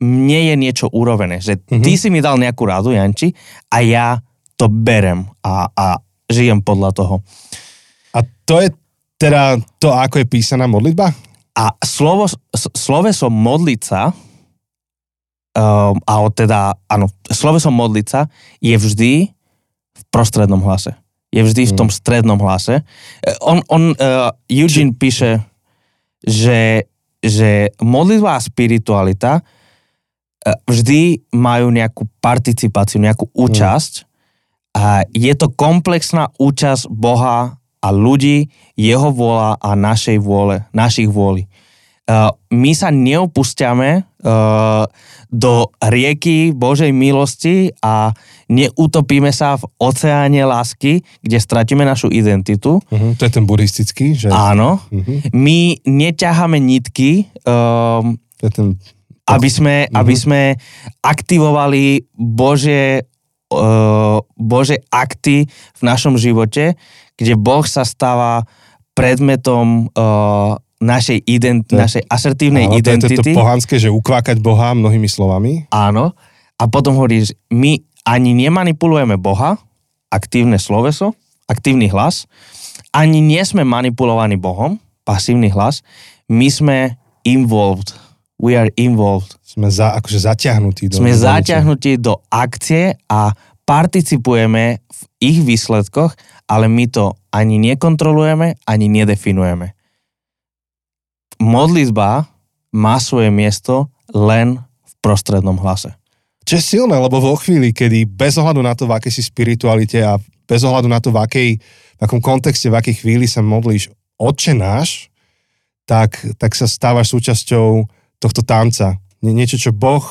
mne je niečo urovené. Že Mhm. ty si mi dal nejakú radu, Janči, a ja to berem a, a žijem podľa toho. A to je teda to, ako je písaná modlitba? A slovo, sloveso modliť sa, um, a teda, áno, sloveso modliť sa je vždy v prostrednom hlase. Je vždy v tom strednom hlase. E, On, on uh, Eugene píše, že, že modlitba a spiritualita vždy majú nejakú participáciu, nejakú účasť a je to komplexná účasť Boha a ľudí, jeho vôľa a našej vôle, našich vôli. Uh, my sa neopúšťame uh, do rieky Božej milosti a neutopíme sa v oceáne lásky, kde stratíme našu identitu. Uh-huh. To je ten buddhistický, že... Áno. Uh-huh. My neťaháme nitky, um, To je ten... aby sme, aby sme aktivovali Bože, uh, Bože akty v našom živote, kde Boh sa stáva predmetom uh, našej, ident, To našej asertívnej Áno, to je to identity. pohanské, že ukvákať Boha mnohými slovami. Áno. A potom hovorí, že my ani nemanipulujeme Boha, aktívne sloveso, aktívny hlas, ani nie sme manipulovaní Bohom, pasívny hlas, my sme involved. We are involved. Sme za, akože zaťahnutí. Do, Sme zaťahnutí do akcie a participujeme v ich výsledkoch, ale my to ani nekontrolujeme, ani nedefinujeme. Modlitba má svoje miesto len v prostrednom hlase. Čo je silné, lebo vo chvíli, kedy bez ohľadu na to, v akej si spiritualite a bez ohľadu na to, v, akej, v akom kontexte, v akej chvíli sa modlíš Otče náš, tak, tak sa stávaš súčasťou tohto tanca. Nie, niečo, čo Boh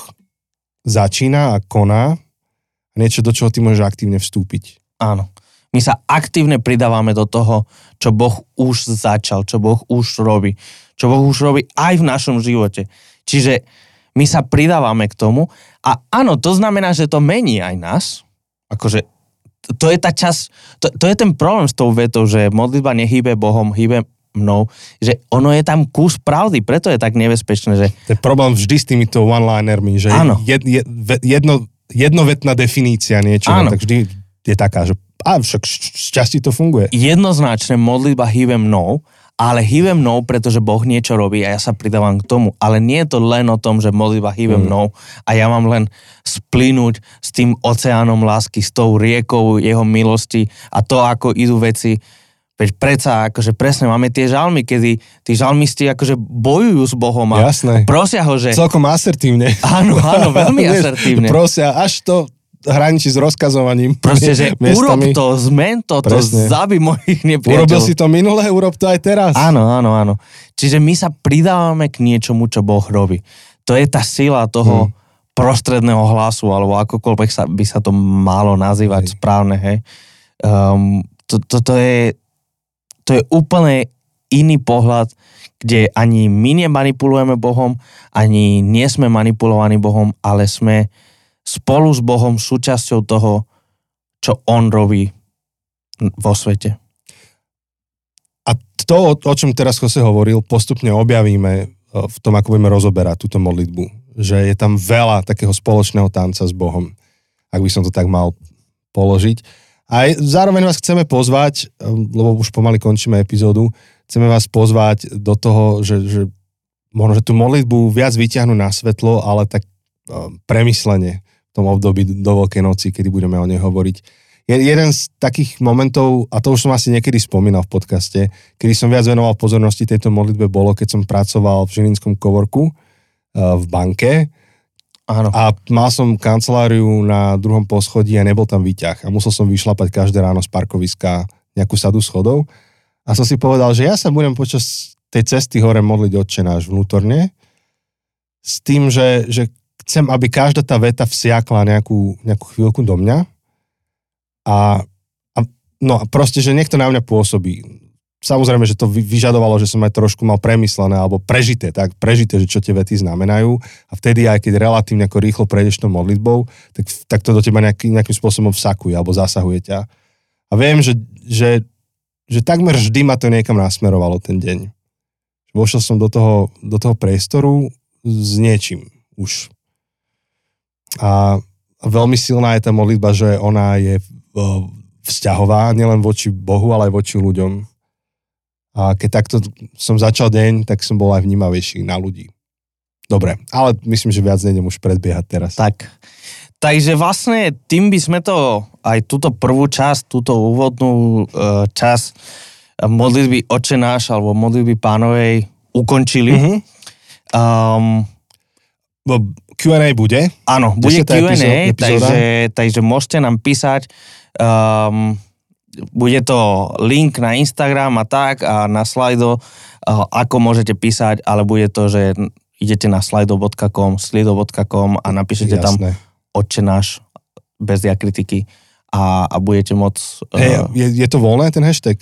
začína a koná a niečo, do čoho ty môžeš aktívne vstúpiť. Áno. My sa aktívne pridávame do toho, čo Boh už začal, čo Boh už robí. Čo Boh už robí aj v našom živote. Čiže my sa pridávame k tomu a áno, to znamená, že to mení aj nás. Akože to je tá čas, to, to je ten problém s tou vetou, že modlitba nehýbe Bohom, hýbe mnou, že ono je tam kus pravdy, preto je tak nebezpečné, že To je problém vždy s týmito one-linermi, že Áno. jed, jed, jedno, jednovetná definícia niečo, tak vždy je taká, že a však z časti to funguje. jednoznačne modlitba hýbe mnou, ale hýbe mnou, pretože Boh niečo robí a ja sa pridávam k tomu. Ale nie je to len o tom, že modlitba hýbe Mm. mnou a ja mám len splynúť s tým oceánom lásky, s tou riekou jeho milosti a to, ako idú veci. Veď predsa, akože presne máme tie žalmy, kedy tí žalmisti akože bojujú s Bohom a Jasné. prosia ho, že... Celkom asertívne. Áno, áno, veľmi asertívne. Prosia, až to hraničí s rozkazovaním. Proste, že urob miestami. to, zmen to, to Presne. zabi mojich nepriateľov. Urobil si to minule, urob to aj teraz. Áno, áno, áno. Čiže my sa pridávame k niečomu, čo Boh robí. To je tá sila toho Hmm. prostredného hlasu, alebo akokoľvek sa, by sa to malo nazývať Hej. správne, hej. Um, to, to, to, je, to je úplne iný pohľad, kde ani my nemanipulujeme Bohom, ani nie sme manipulovaní Bohom, ale sme spolu s Bohom súčasťou toho, čo On robí vo svete. A to, o, čom teraz Jose hovoril, postupne objavíme e, v tom, ako budeme rozoberať túto modlitbu. Že je tam veľa takého spoločného tanca s Bohom, ak by som to tak mal položiť. A zároveň vás chceme pozvať, e, lebo už pomaly končíme epizódu, chceme vás pozvať do toho, že, že možno, že tú modlitbu viac vyťahnu na svetlo, ale tak e, premyslenie v tom období do Veľkej noci, kedy budeme o nej hovoriť. Je jeden z takých momentov, a to už som asi niekedy spomínal v podcaste, kedy som viac venoval pozornosti tejto modlitbe, bolo, keď som pracoval v Žilinskom kovorku e, v banke Áno. a mal som kanceláriu na druhom poschodí a nebol tam výťah a musel som vyšlapať každé ráno z parkoviska nejakú sadu schodov a som si povedal, že ja sa budem počas tej cesty hore modliť Otče náš vnútorne s tým, že, že chcem, aby každá tá veta vsiakla nejakú, nejakú chvíľku do mňa a, a no proste, že niekto na mňa pôsobí. Samozrejme, že to vy- vyžadovalo, že som aj trošku mal premyslené alebo prežité, tak prežité, že čo tie vety znamenajú a vtedy aj keď relatívne ako rýchlo prejdeš tou modlitbou, tak, tak to do teba nejaký, nejakým spôsobom vsakuje alebo zasahuje ťa. A viem, že, že, že takmer vždy ma to niekam nasmerovalo ten deň. Vošiel som do toho, do toho priestoru s niečím už. A veľmi silná je tá modlitba, že ona je vzťahová, nielen voči Bohu, ale aj voči ľuďom. A keď takto som začal deň, tak som bol aj vnímavejší na ľudí. Dobre, ale myslím, že viac nejdem už predbiehať teraz. Tak. Takže vlastne tým by sme to, aj túto prvú časť, túto úvodnú uh, časť modlitby Oče náš alebo modlitby pánovej ukončili. Mhm. Um, Bo Q&A bude. áno, bude Q&A, epizó- epizóda. takže, takže môžete nám písať. Um, bude to link na Instagram a tak a na slajdo, uh, ako môžete písať, ale bude to, že idete na slido.com, slido.com a napíšete tam Jasné. Otče náš bez diakritiky a, a budete môcť, Hey, uh, je, je to voľné, ten hashtag?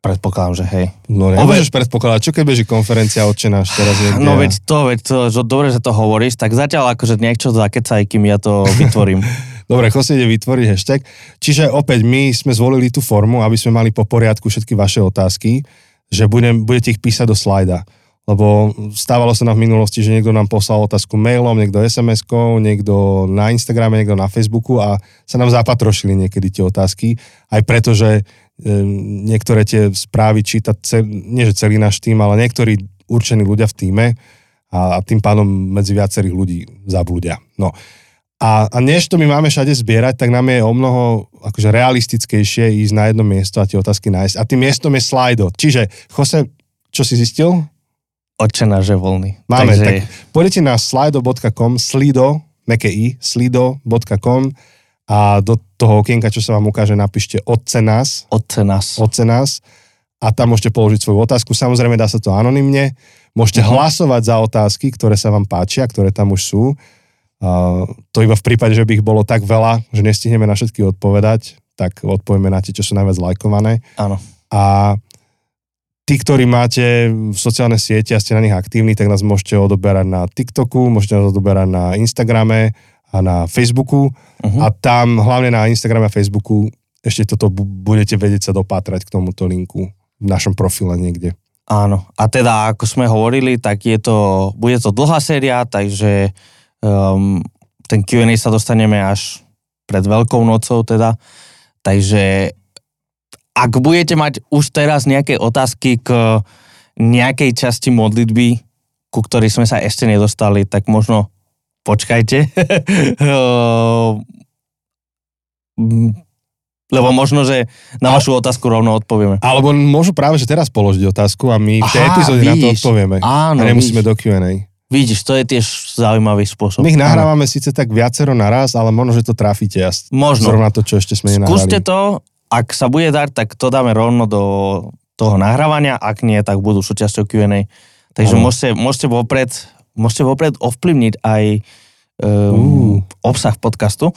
predpokladám, že hej. No nemôžeš predpokladať, čo keď beží konferencia Otče náš teraz niekde? No veď to, veď to, že dobre, že to hovoríš, tak zatiaľ akože niečo zakecaj, kým ja to vytvorím. Dobre, Jose ide vytvoriť hashtag. Čiže opäť my sme zvolili tú formu, aby sme mali po poriadku všetky vaše otázky, že budem, budete ich písať do slajda. Lebo stávalo sa nám v minulosti, že niekto nám poslal otázku mailom, niekto SMS-kou, niekto na Instagrame, niekto na Facebooku a sa nám zapatrošili niekedy tie otázky. Aj preto, že niektoré tie správy číta, cel, nie že celý náš tým, ale niektorí určení ľudia v týme a, a tým pádom medzi viacerých ľudí zablúdia. No. A, a než to my máme všade zbierať, tak nám je o mnoho akože realistickejšie ísť na jedno miesto a tie otázky nájsť. A tým miestom je Slido. Čiže, Jose, čo si zistil? Otče náš je voľný. Máme, Takže, tak pôjdete na slido.com, slido, meké i, slido.com a do toho okienka, čo sa vám ukáže, napíšte Otce nás, Otce nás. Otce nás a tam môžete položiť svoju otázku. Samozrejme dá sa to anonymne. Môžete Mhm. hlasovať za otázky, ktoré sa vám páčia, ktoré tam už sú. To iba v prípade, že by ich bolo tak veľa, že nestihneme na všetky odpovedať, tak odpovieme na tie, čo sú najviac lajkované. Áno. A tí, ktorí máte sociálne siete a ste na nich aktívni, tak nás môžete odoberať na TikToku, môžete nás odoberať na Instagrame a na Facebooku. Uh-huh. A tam, hlavne na Instagrame a Facebooku, ešte toto bu- budete vedieť sa dopátrať k tomuto linku v našom profile niekde. Áno. A teda, ako sme hovorili, tak je to, bude to dlhá séria, takže um, ten Q&A sa dostaneme až pred Veľkou nocou teda. Takže ak budete mať už teraz nejaké otázky k nejakej časti modlitby, ku ktorej sme sa ešte nedostali, tak možno počkajte. Mm, Lebo možno, že na vašu otázku rovno odpovieme. Alebo môžu práve, že teraz položiť otázku a my v tej epizóde na to odpovieme. Áno, a nemusíme vidíš. do Q&A. Vidíš, to je tiež zaujímavý spôsob. My ich nahrávame síce tak viacero naraz, ale možno, že to trafíte. A Možno. Zrovna to, čo ešte sme nenahrali. Skúste to, ak sa bude dať, tak to dáme rovno do toho nahrávania, ak nie, tak budú súčasťou Q&A. Takže môžete, môžete, vopred, môžete vopred ovplyvniť aj Uh. um, obsah podcastu.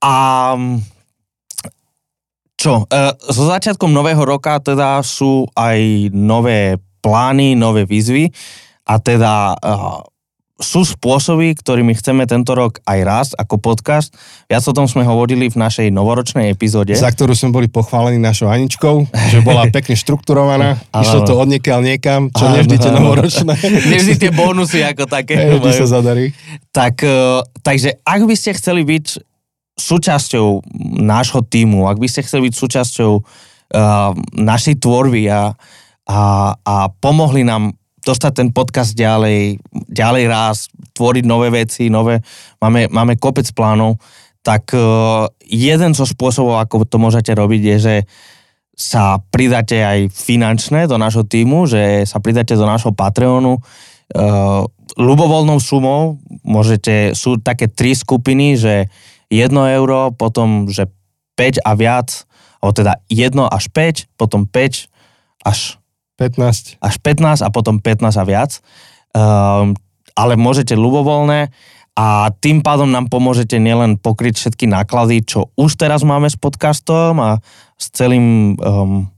A čo, e, so začiatkom nového roka teda sú aj nové plány, nové výzvy a teda e, sú spôsoby, ktorými chceme tento rok aj raz ako podcast. Viac o tom sme hovorili v našej novoročnej epizóde. za ktorú sme boli pochválení našou Aničkou, že bola pekne štrukturovaná, išlo to od niekiaľ niekam, čo nevždy tie novoročné. Nevždy tie bonusy ako také. Hej, vždy majú. sa zadarí. Tak, e, takže ak by ste chceli byť súčasťou nášho týmu, ak by ste chceli byť súčasťou uh, našej tvorby a, a, a pomohli nám dostať ten podcast ďalej, ďalej raz, tvoriť nové veci, nové, máme, máme kopec plánov, tak uh, jeden zo spôsobov, ako to môžete robiť, je, že sa pridáte aj finančne do nášho týmu, že sa pridáte do nášho Patreonu. Uh, ľubovoľnou sumou môžete, sú také tri skupiny, že 1 euro, potom, že 5 a viac, alebo teda 1 až 5, potom 5 až 15. až 15 a potom 15 a viac. Um, ale môžete ľubovoľné a tým pádom nám pomôžete nielen pokryť všetky náklady, čo už teraz máme s podcastom a s celým, um,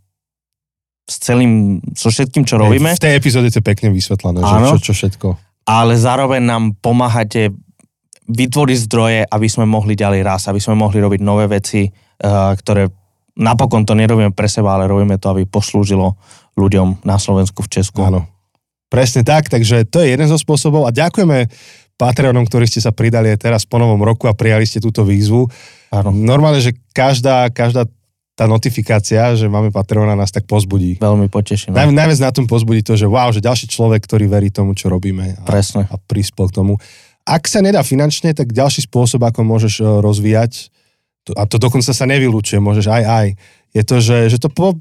s celým, so všetkým, čo robíme. V tej epizóde je pekne vysvetlené, že Áno. čo, čo všetko. ale zároveň nám pomáhate vytvoriť zdroje, aby sme mohli ďalej raz, aby sme mohli robiť nové veci, uh, ktoré napokon to nerobíme pre seba, ale robíme to, aby poslúžilo ľuďom na Slovensku, v Česku. Áno. Presne tak, takže to je jeden zo spôsobov a ďakujeme Patreonom, ktorí ste sa pridali aj teraz po novom roku a prijali ste túto výzvu. Áno. Normálne, že každá, každá tá notifikácia, že máme Patreona, nás tak pozbudí. Veľmi potešíme. Naj, najviac na tom pozbudí to, že wow, že ďalší človek, ktorý verí tomu, čo robíme a, Presne. a prispel k tomu. Ak sa nedá finančne, tak ďalší spôsob, ako môžeš e, rozvíjať, a to dokonca sa nevylučuje, môžeš aj aj, je to, že, že to po,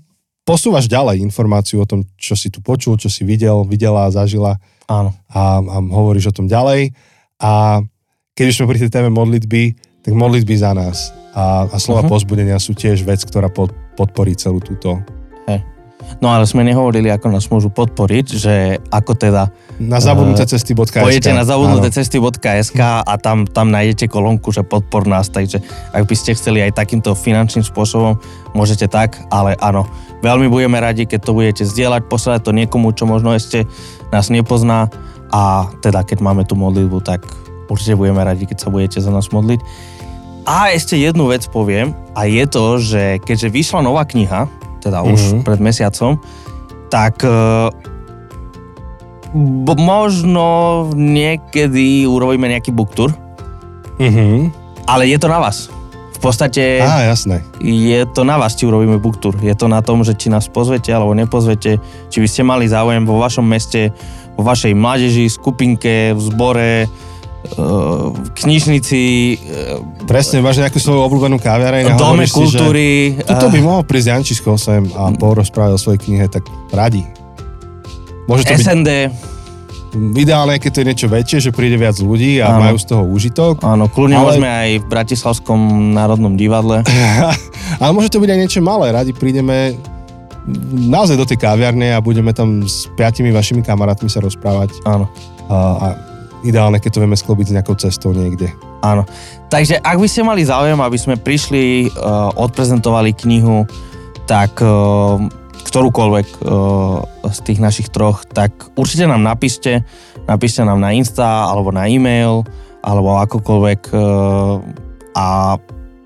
posúvaš ďalej informáciu o tom, čo si tu počul, čo si videl, videla, zažila Áno. a, a hovoríš o tom ďalej. A keď už sme pri tej téme modlitby, tak modlitby za nás a, a slova uh-huh. pozbudenia sú tiež vec, ktorá pod, podporí celú túto. No ale sme nehovorili, ako nás môžu podporiť, že ako teda Na zabudnuté cesty.sk. pojete na zabudnuté cesty.sk a tam, tam nájdete kolónku, že podpor nás, takže ak by ste chceli aj takýmto finančným spôsobom, môžete tak, ale áno, veľmi budeme radi, keď to budete zdieľať, poslať to niekomu, čo možno ešte nás nepozná a teda keď máme tú modlitbu, tak určite budeme radi, keď sa budete za nás modliť. A ešte jednu vec poviem a je to, že keďže vyšla nová kniha, teda už Mhm. pred mesiacom, tak e, b- možno niekedy urobíme nejaký book tour, Mhm. ale je to na vás. V podstate Á, jasné. je to na vás, či urobíme book tour. Je to na tom, že či nás pozvete alebo nepozvete, či by ste mali záujem vo vašom meste, vo vašej mládeži, skupinke, v zbore, v knižnici, e, Presne, máš nejakú svoju obľúbenú kaviareň dome si, kultúry. Že tuto by mohol prísť Jančisko sem a porozprávať o svojej knihe, tak radi. Môže to byť SND, ideálne, keď to je niečo väčšie, že príde viac ľudí a Áno. majú z toho úžitok. áno, kľudne Ale- môžeme aj v Bratislavskom národnom divadle. Ale môže to byť aj niečo malé. Radi prídeme naozaj do tej kaviarne a budeme tam s piatimi vašimi kamarátmi sa rozprávať. Áno. A, a ideálne, keď to vieme sklobiť s nejakou cestou niekde. Áno. Takže ak by ste mali záujem, aby sme prišli, uh, odprezentovali knihu, tak uh, ktorúkoľvek uh, z tých našich troch, tak určite nám napíšte, napíšte nám na Insta, alebo na e-mail, alebo akokoľvek uh, a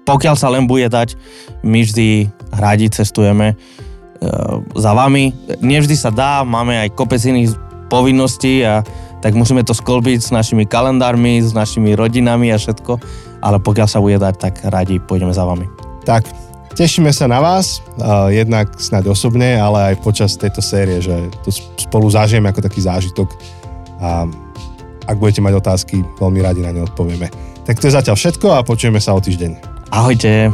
pokiaľ sa len bude dať, my vždy radi cestujeme uh, za vami. Nevždy sa dá, máme aj kopec iných povinností a tak musíme to skolbiť s našimi kalendármi, s našimi rodinami a všetko, ale pokiaľ sa bude dať, tak radi pôjdeme za vami. Tak, tešíme sa na vás, jednak snáď osobne, ale aj počas tejto série, že to spolu zažijeme ako taký zážitok a ak budete mať otázky, veľmi radi na ne odpovieme. Tak to je zatiaľ všetko a počujeme sa o týždeň. Ahojte!